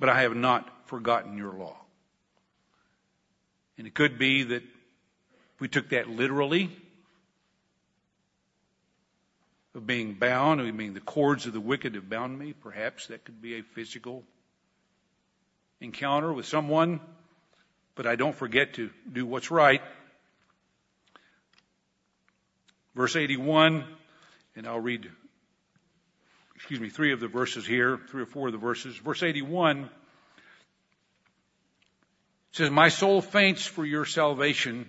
Speaker 1: but I have not forgotten your law. And it could be that we took that literally of being bound, I mean the cords of the wicked have bound me. Perhaps that could be a physical encounter with someone, but I don't forget to do what's right. Verse 81, and I'll read excuse me, three of the verses here, three or four of the verses. Verse 81 says, My soul faints for your salvation,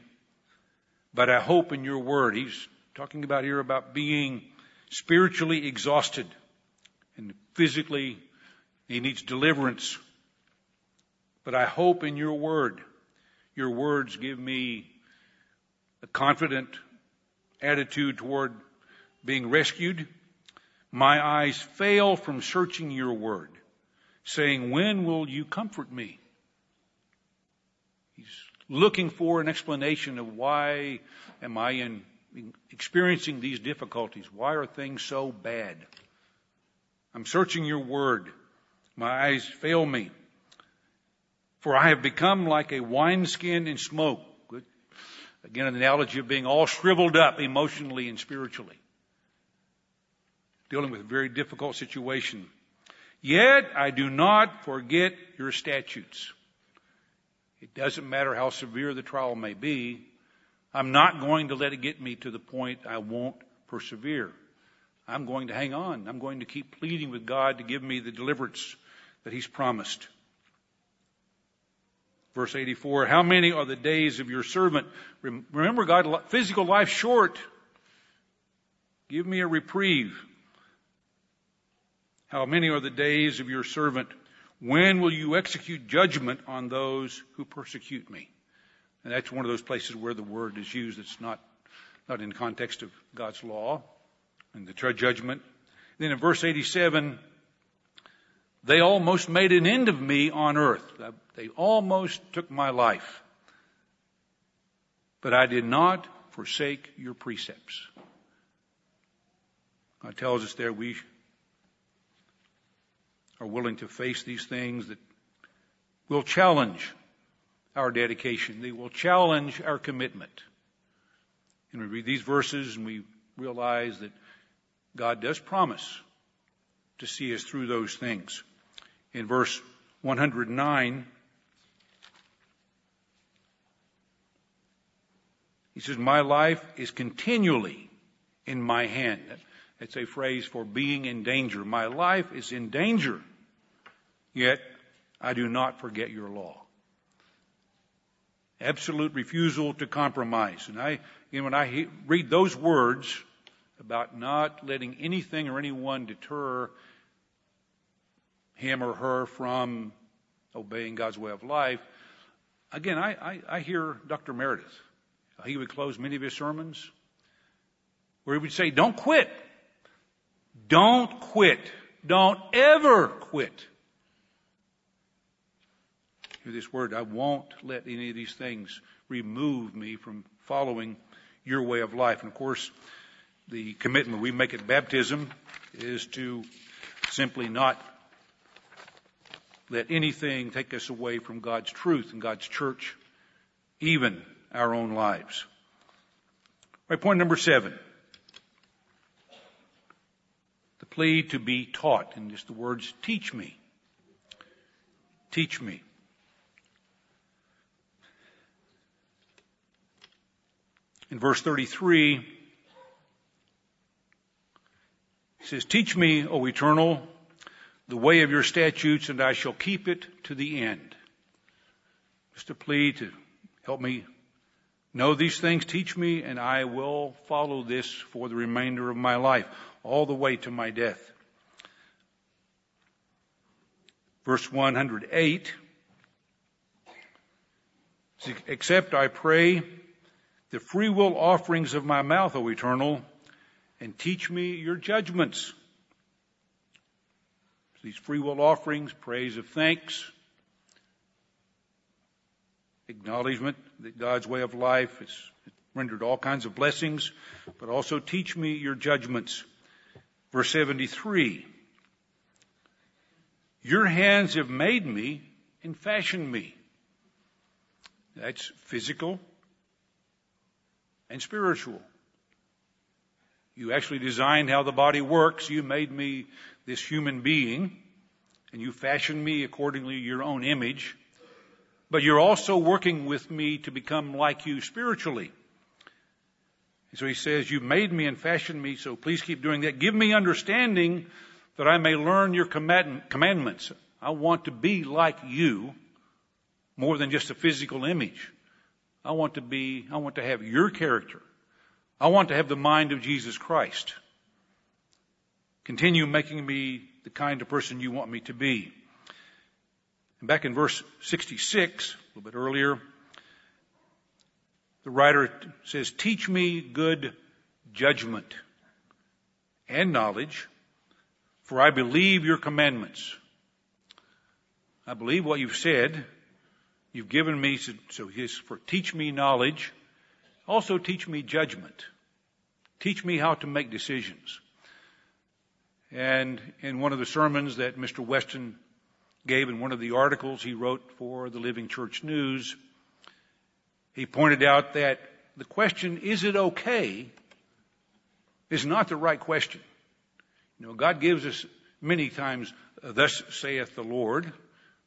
Speaker 1: but I hope in your word. He's talking about here about being spiritually exhausted and physically he needs deliverance. But I hope in your word. Your words give me a confident attitude toward being rescued my eyes fail from searching your word, saying, When will you comfort me? He's looking for an explanation of why am I in, experiencing these difficulties? Why are things so bad? I'm searching your word. My eyes fail me. For I have become like a wineskin in smoke. Again, an analogy of being all shriveled up emotionally and spiritually dealing with a very difficult situation. Yet I do not forget your statutes. It doesn't matter how severe the trial may be. I'm not going to let it get me to the point I won't persevere. I'm going to hang on. I'm going to keep pleading with God to give me the deliverance that He's promised. Verse 84, how many are the days of your servant? Remember, God, physical life short. Give me a reprieve. How many are the days of your servant? When will you execute judgment on those who persecute me? And that's one of those places where the word is used. that's not, not in context of God's law and the judgment. Then in verse 87, they almost made an end of me on earth. They almost took my life. But I did not forsake your precepts. God tells us there we are willing to face these things that will challenge our dedication. They will challenge our commitment. And we read these verses and we realize that God does promise to see us through those things. In verse 109, he says, My life is continually in my hand. It's a phrase for being in danger. My life is in danger. Yet I do not forget your law. Absolute refusal to compromise. And I, you know, when I read those words about not letting anything or anyone deter him or her from obeying God's way of life, again, I, I, I hear Dr. Meredith. He would close many of his sermons where he would say, don't quit. Don't quit. Don't ever quit. Hear this word. I won't let any of these things remove me from following your way of life. And of course, the commitment we make at baptism is to simply not let anything take us away from God's truth and God's church, even our own lives. Right, point number seven. The plea to be taught, and just the words, teach me. Teach me. In verse 33, he says, Teach me, O eternal, the way of your statutes, and I shall keep it to the end. Just a plea to help me know these things, teach me, and I will follow this for the remainder of my life, all the way to my death. Verse 108, Accept, I pray the free will offerings of my mouth, O eternal, and teach me your judgments. These free will offerings, praise of thanks, acknowledgement that God's way of life has rendered all kinds of blessings, but also teach me your judgments. Verse 73. Your hands have made me and fashioned me. That's physical, and spiritual. You actually designed how the body works. You made me this human being, and you fashioned me accordingly to your own image. But you're also working with me to become like you spiritually. And so he says, You made me and fashioned me, so please keep doing that. Give me understanding that I may learn your commandments. I want to be like you more than just a physical image. I want to be, I want to have your character. I want to have the mind of Jesus Christ. Continue making me the kind of person you want me to be. And back in verse 66, a little bit earlier, the writer says, Teach me good judgment and knowledge, for I believe your commandments. I believe what you've said, You've given me, so he's for teach me knowledge. Also teach me judgment. Teach me how to make decisions. And in one of the sermons that Mr. Weston gave in one of the articles he wrote for the Living Church News, he pointed out that the question, is it okay, is not the right question. You know, God gives us many times, thus saith the Lord.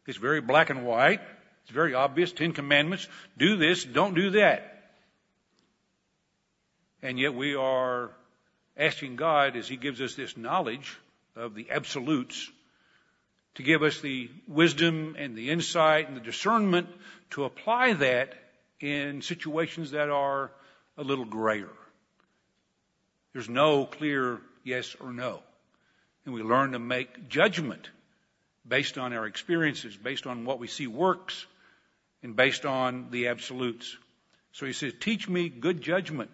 Speaker 1: It's very black and white. It's very obvious. Ten Commandments. Do this, don't do that. And yet we are asking God as He gives us this knowledge of the absolutes to give us the wisdom and the insight and the discernment to apply that in situations that are a little grayer. There's no clear yes or no. And we learn to make judgment based on our experiences, based on what we see works, and based on the absolutes. So he says, teach me good judgment.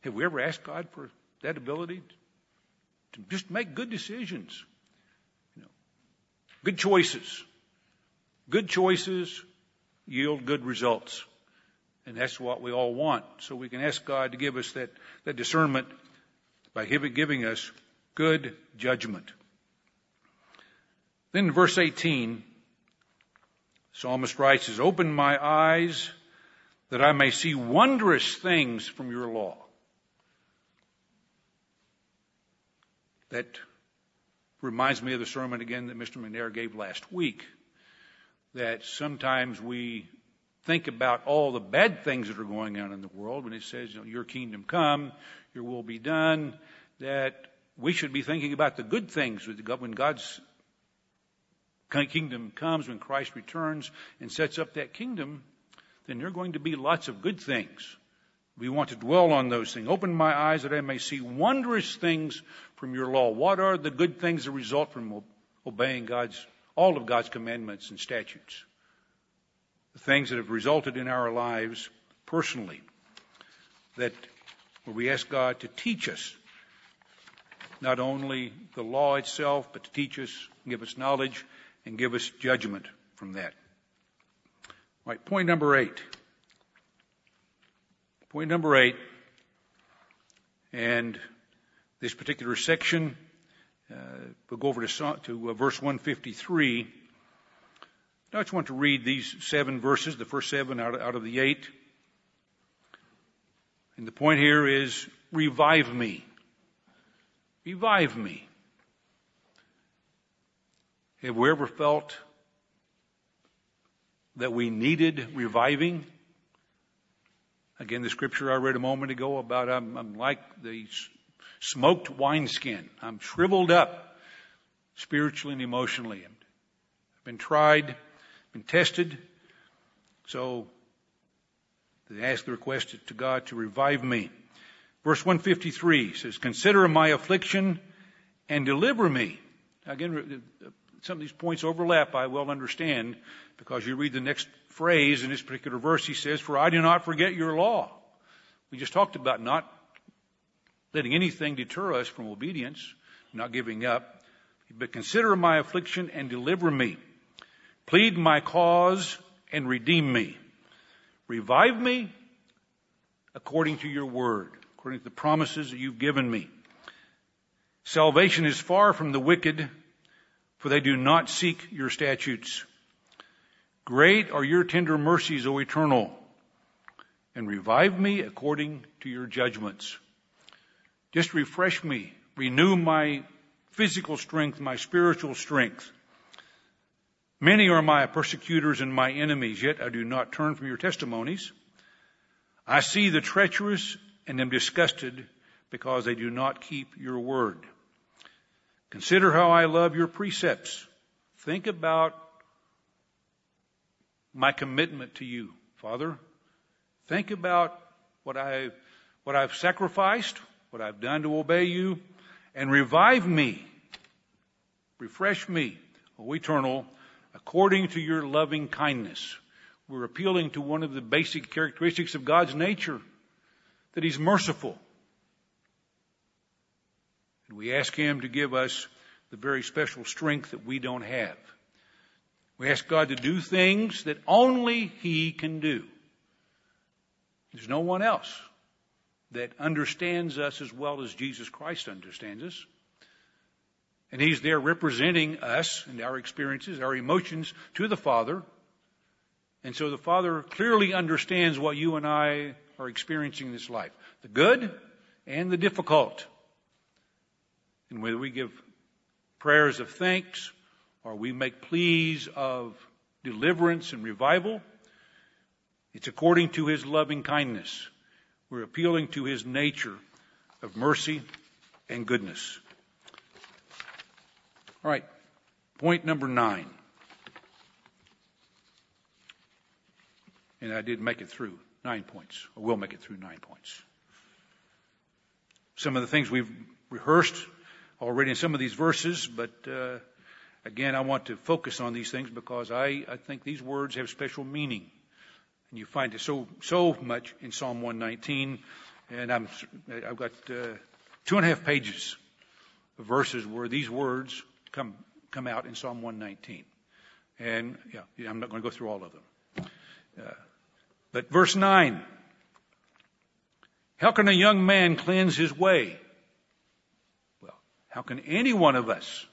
Speaker 1: Have we ever asked God for that ability to just make good decisions? You know, good choices. Good choices yield good results. And that's what we all want. So we can ask God to give us that, that discernment by giving us good judgment. Then in verse 18, Psalmist writes, "Has opened my eyes that I may see wondrous things from your law." That reminds me of the sermon again that Mr. McNair gave last week. That sometimes we think about all the bad things that are going on in the world when it says, you know, your kingdom come, your will be done, that we should be thinking about the good things when God's kingdom comes, when Christ returns and sets up that kingdom, then there are going to be lots of good things. We want to dwell on those things. Open my eyes that I may see wondrous things from your law. What are the good things that result from obeying God's, all of God's commandments and statutes? The things that have resulted in our lives personally. That where we ask God to teach us not only the law itself, but to teach us, give us knowledge, and give us judgment from that. All right, point number eight. Point number eight, and this particular section, uh, we'll go over to, to uh, verse 153. Now I just want to read these seven verses, the first seven out of, out of the eight. And the point here is revive me. Revive me. Have we ever felt that we needed reviving? Again, the scripture I read a moment ago about I'm, I'm like the smoked wineskin. I'm shriveled up spiritually and emotionally. I've been tried, been tested. So they ask the request to God to revive me. Verse 153 says, Consider my affliction and deliver me. Again, uh, some of these points overlap, I well understand, because you read the next phrase in this particular verse, he says, For I do not forget your law. We just talked about not letting anything deter us from obedience, not giving up. But consider my affliction and deliver me. Plead my cause and redeem me. Revive me according to your word, according to the promises that you've given me. Salvation is far from the wicked, for they do not seek your statutes. Great are your tender mercies, O eternal, and revive me according to your judgments. Just refresh me, renew my physical strength, my spiritual strength. Many are my persecutors and my enemies, yet I do not turn from your testimonies. I see the treacherous and am disgusted because they do not keep your word. Consider how I love your precepts. Think about my commitment to you, Father. Think about what I what I've sacrificed, what I've done to obey you, and revive me. Refresh me, O eternal, according to your loving kindness. We're appealing to one of the basic characteristics of God's nature, that He's merciful. And we ask Him to give us the very special strength that we don't have. We ask God to do things that only He can do. There's no one else that understands us as well as Jesus Christ understands us. And He's there representing us and our experiences, our emotions to the Father. And so the Father clearly understands what you and I are experiencing in this life. The good and the difficult. And whether we give prayers of thanks or we make pleas of deliverance and revival, it's according to His loving kindness. We're appealing to His nature of mercy and goodness. All right. Point number nine. And I did make it through nine points, or will make it through nine points. Some of the things we've rehearsed already in some of these verses, but uh, again, I want to focus on these things because I, I think these words have special meaning. And you find it so, so much in Psalm 119. And I'm, I've got uh, two and a half pages of verses where these words come, come out in Psalm 119. And yeah, I'm not going to go through all of them. Uh, but verse 9. How can a young man cleanse his way? Well, how can any one of us?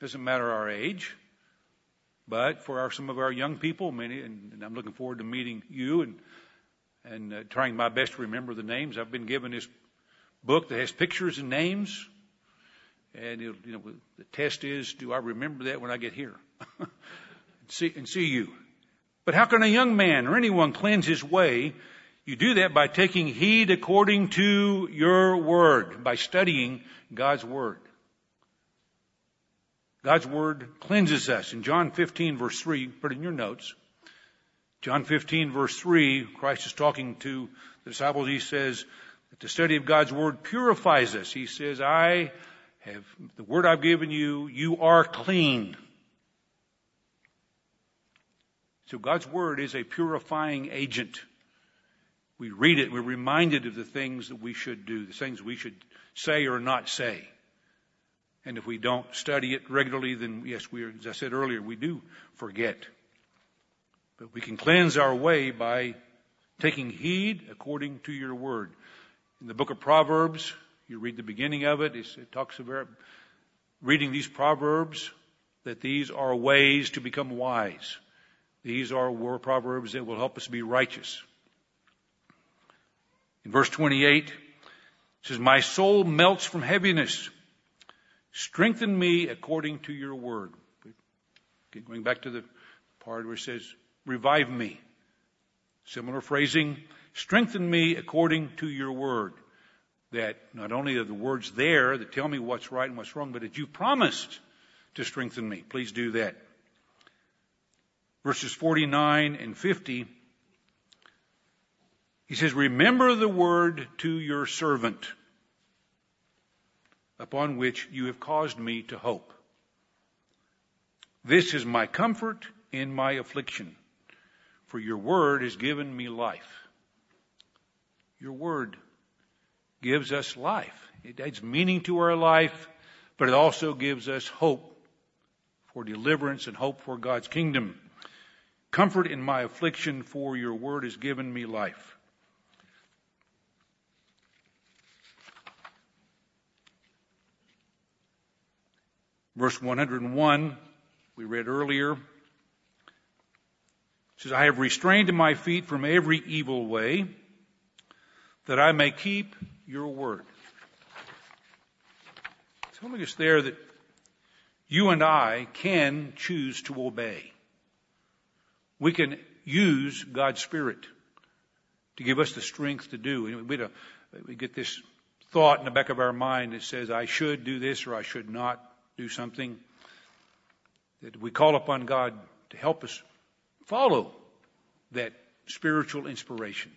Speaker 1: Doesn't matter our age, but for our, some of our young people, many, and, and I'm looking forward to meeting you and and uh, trying my best to remember the names. I've been given this book that has pictures and names, and you know, the test is, do I remember that when I get here? and, see, and see you. But how can a young man or anyone cleanse his way? You do that by taking heed according to your word, by studying God's word. God's word cleanses us. In John 15 verse 3, put in your notes. John 15 verse 3, Christ is talking to the disciples. He says that the study of God's word purifies us. He says, I have the word I've given you, you are clean. So God's word is a purifying agent. We read it, we're reminded of the things that we should do, the things we should say or not say. And if we don't study it regularly, then yes, we, as I said earlier, we do forget. But we can cleanse our way by taking heed according to your word. In the book of Proverbs, you read the beginning of it, it talks about reading these Proverbs, that these are ways to become wise. These are proverbs that will help us be righteous. In verse 28, it says, My soul melts from heaviness. Strengthen me according to your word. Going back to the part where it says, Revive me. Similar phrasing, strengthen me according to your word. That not only are the words there that tell me what's right and what's wrong, but that you promised to strengthen me. Please do that. Verses 49 and 50, he says, Remember the word to your servant, upon which you have caused me to hope. This is my comfort in my affliction, for your word has given me life. Your word gives us life. It adds meaning to our life, but it also gives us hope for deliverance and hope for God's kingdom. Comfort in my affliction, for your word has given me life. Verse 101, we read earlier, says, I have restrained my feet from every evil way, that I may keep your word. Telling us there that you and I can choose to obey. We can use God's Spirit to give us the strength to do. We, we get this thought in the back of our mind that says, I should do this or I should not do something. That we call upon God to help us follow that spiritual inspiration.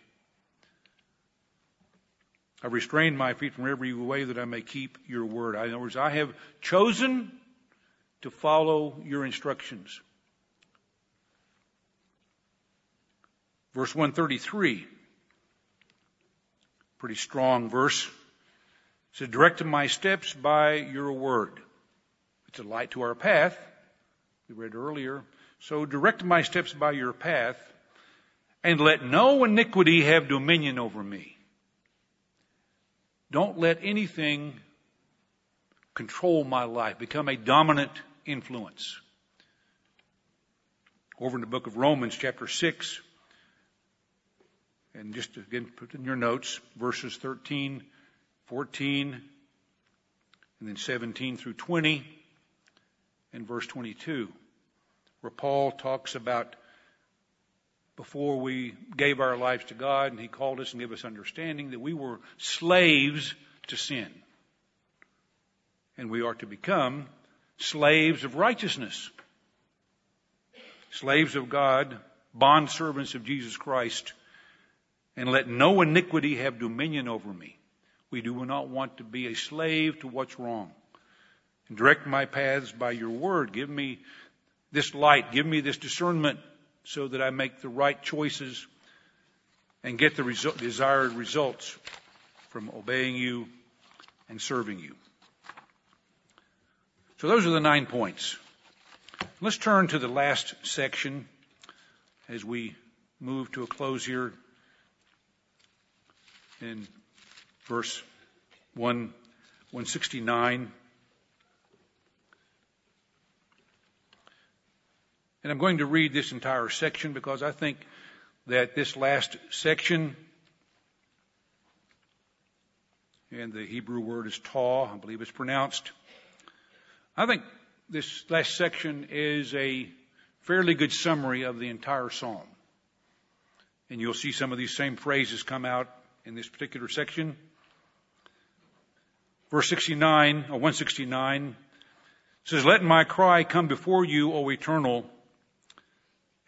Speaker 1: I restrained my feet from every way that I may keep your word. In other words, I have chosen to follow your instructions. Verse 133, pretty strong verse. Said, Direct my steps by your word. It's a light to our path. We read earlier. So direct my steps by your path, and let no iniquity have dominion over me. Don't let anything control my life, become a dominant influence. Over in the book of Romans, chapter 6, and just again put in your notes, verses 13, 14, and then 17 through 20, and verse 22, where Paul talks about before we gave our lives to God and He called us and gave us understanding that we were slaves to sin. And we are to become slaves of righteousness, slaves of God, bond servants of Jesus Christ, and let no iniquity have dominion over me. We do not want to be a slave to what's wrong. And direct my paths by your word. Give me this light. Give me this discernment so that I make the right choices and get the result, desired results from obeying you and serving you. So those are the nine points. Let's turn to the last section as we move to a close here in verse 1, 169. And I'm going to read this entire section because I think that this last section, and the Hebrew word is taw, I believe it's pronounced, I think this last section is a fairly good summary of the entire psalm. And you'll see some of these same phrases come out in this particular section. Verse 69, or 169, says, Let my cry come before you, O eternal,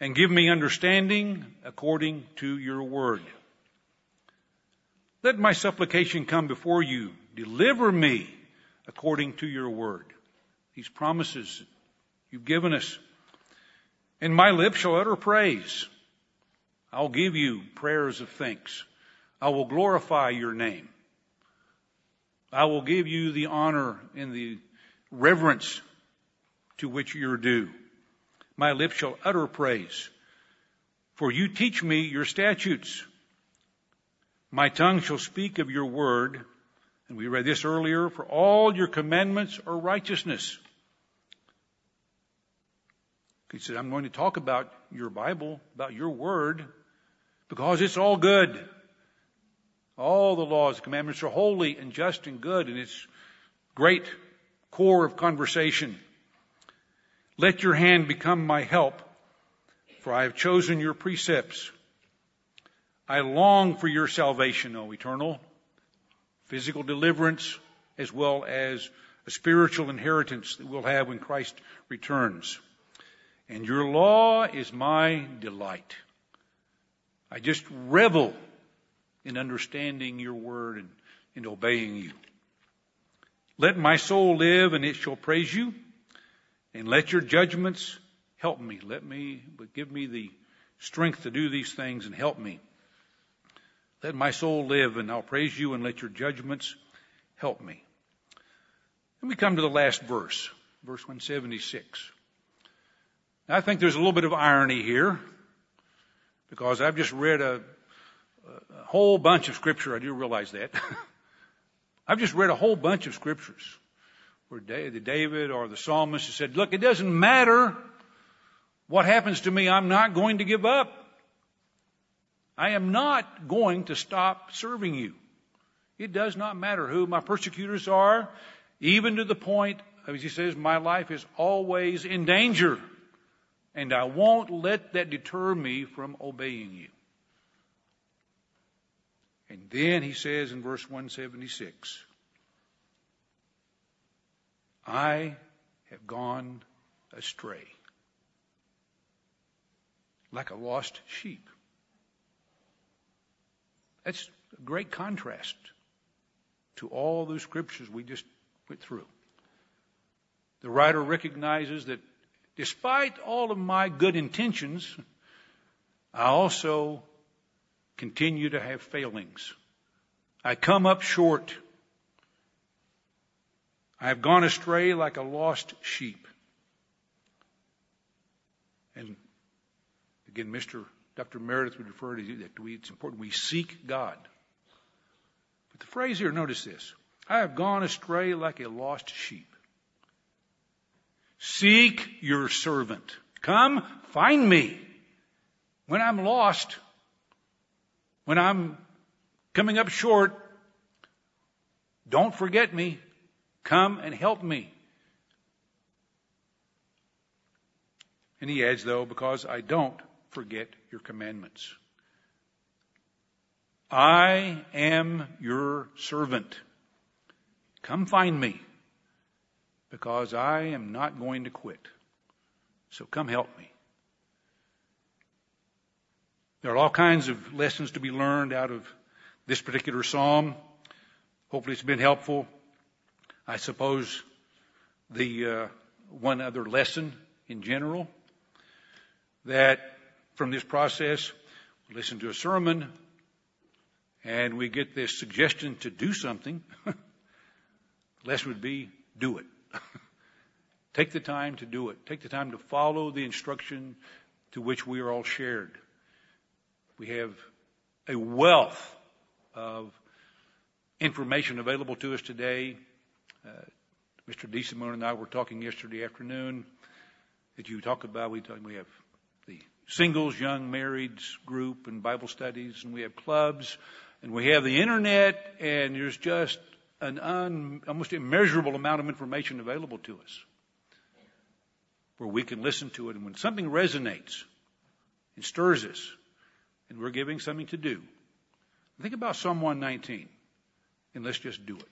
Speaker 1: and give me understanding according to your word. Let my supplication come before you. Deliver me according to your word these promises you've given us. And my lips shall utter praise. I'll give you prayers of thanks. I will glorify your name. I will give you the honor and the reverence to which you're due. My lips shall utter praise. For you teach me your statutes. My tongue shall speak of your word. And we read this earlier, for all your commandments are righteousness. He said, I'm going to talk about your Bible, about your word, because it's all good. All the laws, the commandments are holy and just and good, and it's great core of conversation. Let your hand become my help, for I have chosen your precepts. I long for your salvation, O eternal, physical deliverance as well as a spiritual inheritance that we'll have when Christ returns. And your law is my delight. I just revel in understanding your word and in obeying you. Let my soul live and it shall praise you. And let your judgments help me. Let me, give me the strength to do these things and help me. Let my soul live and I'll praise you and let your judgments help me. And we come to the last verse, verse 176. I think there's a little bit of irony here because I've just read a, a whole bunch of scripture. I do realize that. I've just read a whole bunch of scriptures where David or the psalmist said, look, it doesn't matter what happens to me. I'm not going to give up. I am not going to stop serving you. It does not matter who my persecutors are, even to the point, as he says, my life is always in danger. And I won't let that deter me from obeying you. And then he says in verse 176, I have gone astray like a lost sheep. That's a great contrast to all those scriptures we just went through. The writer recognizes that despite all of my good intentions, I also continue to have failings. I come up short. I have gone astray like a lost sheep. And again, Mr. Dr. Meredith would refer to that we, it's important we seek God. But the phrase here, notice this. I have gone astray like a lost sheep. Seek your servant. Come find me. When I'm lost, when I'm coming up short, don't forget me. Come and help me. And he adds, though, because I don't forget your commandments. I am your servant. Come find me because I am not going to quit. So come help me. There are all kinds of lessons to be learned out of this particular psalm. Hopefully it's been helpful. I suppose the uh, one other lesson in general that from this process, we listen to a sermon and we get this suggestion to do something. lesson would be do it. Take the time to do it. Take the time to follow the instruction to which we are all shared. We have a wealth of information available to us today. Uh, Mr. DeSimone and I were talking yesterday afternoon that you talk about. We, have the singles, young marrieds group and Bible studies, and we have clubs, and we have the internet, and there's just an un, almost immeasurable amount of information available to us where we can listen to it. And when something resonates and stirs us, and we're giving something to do, think about Psalm 119 and let's just do it.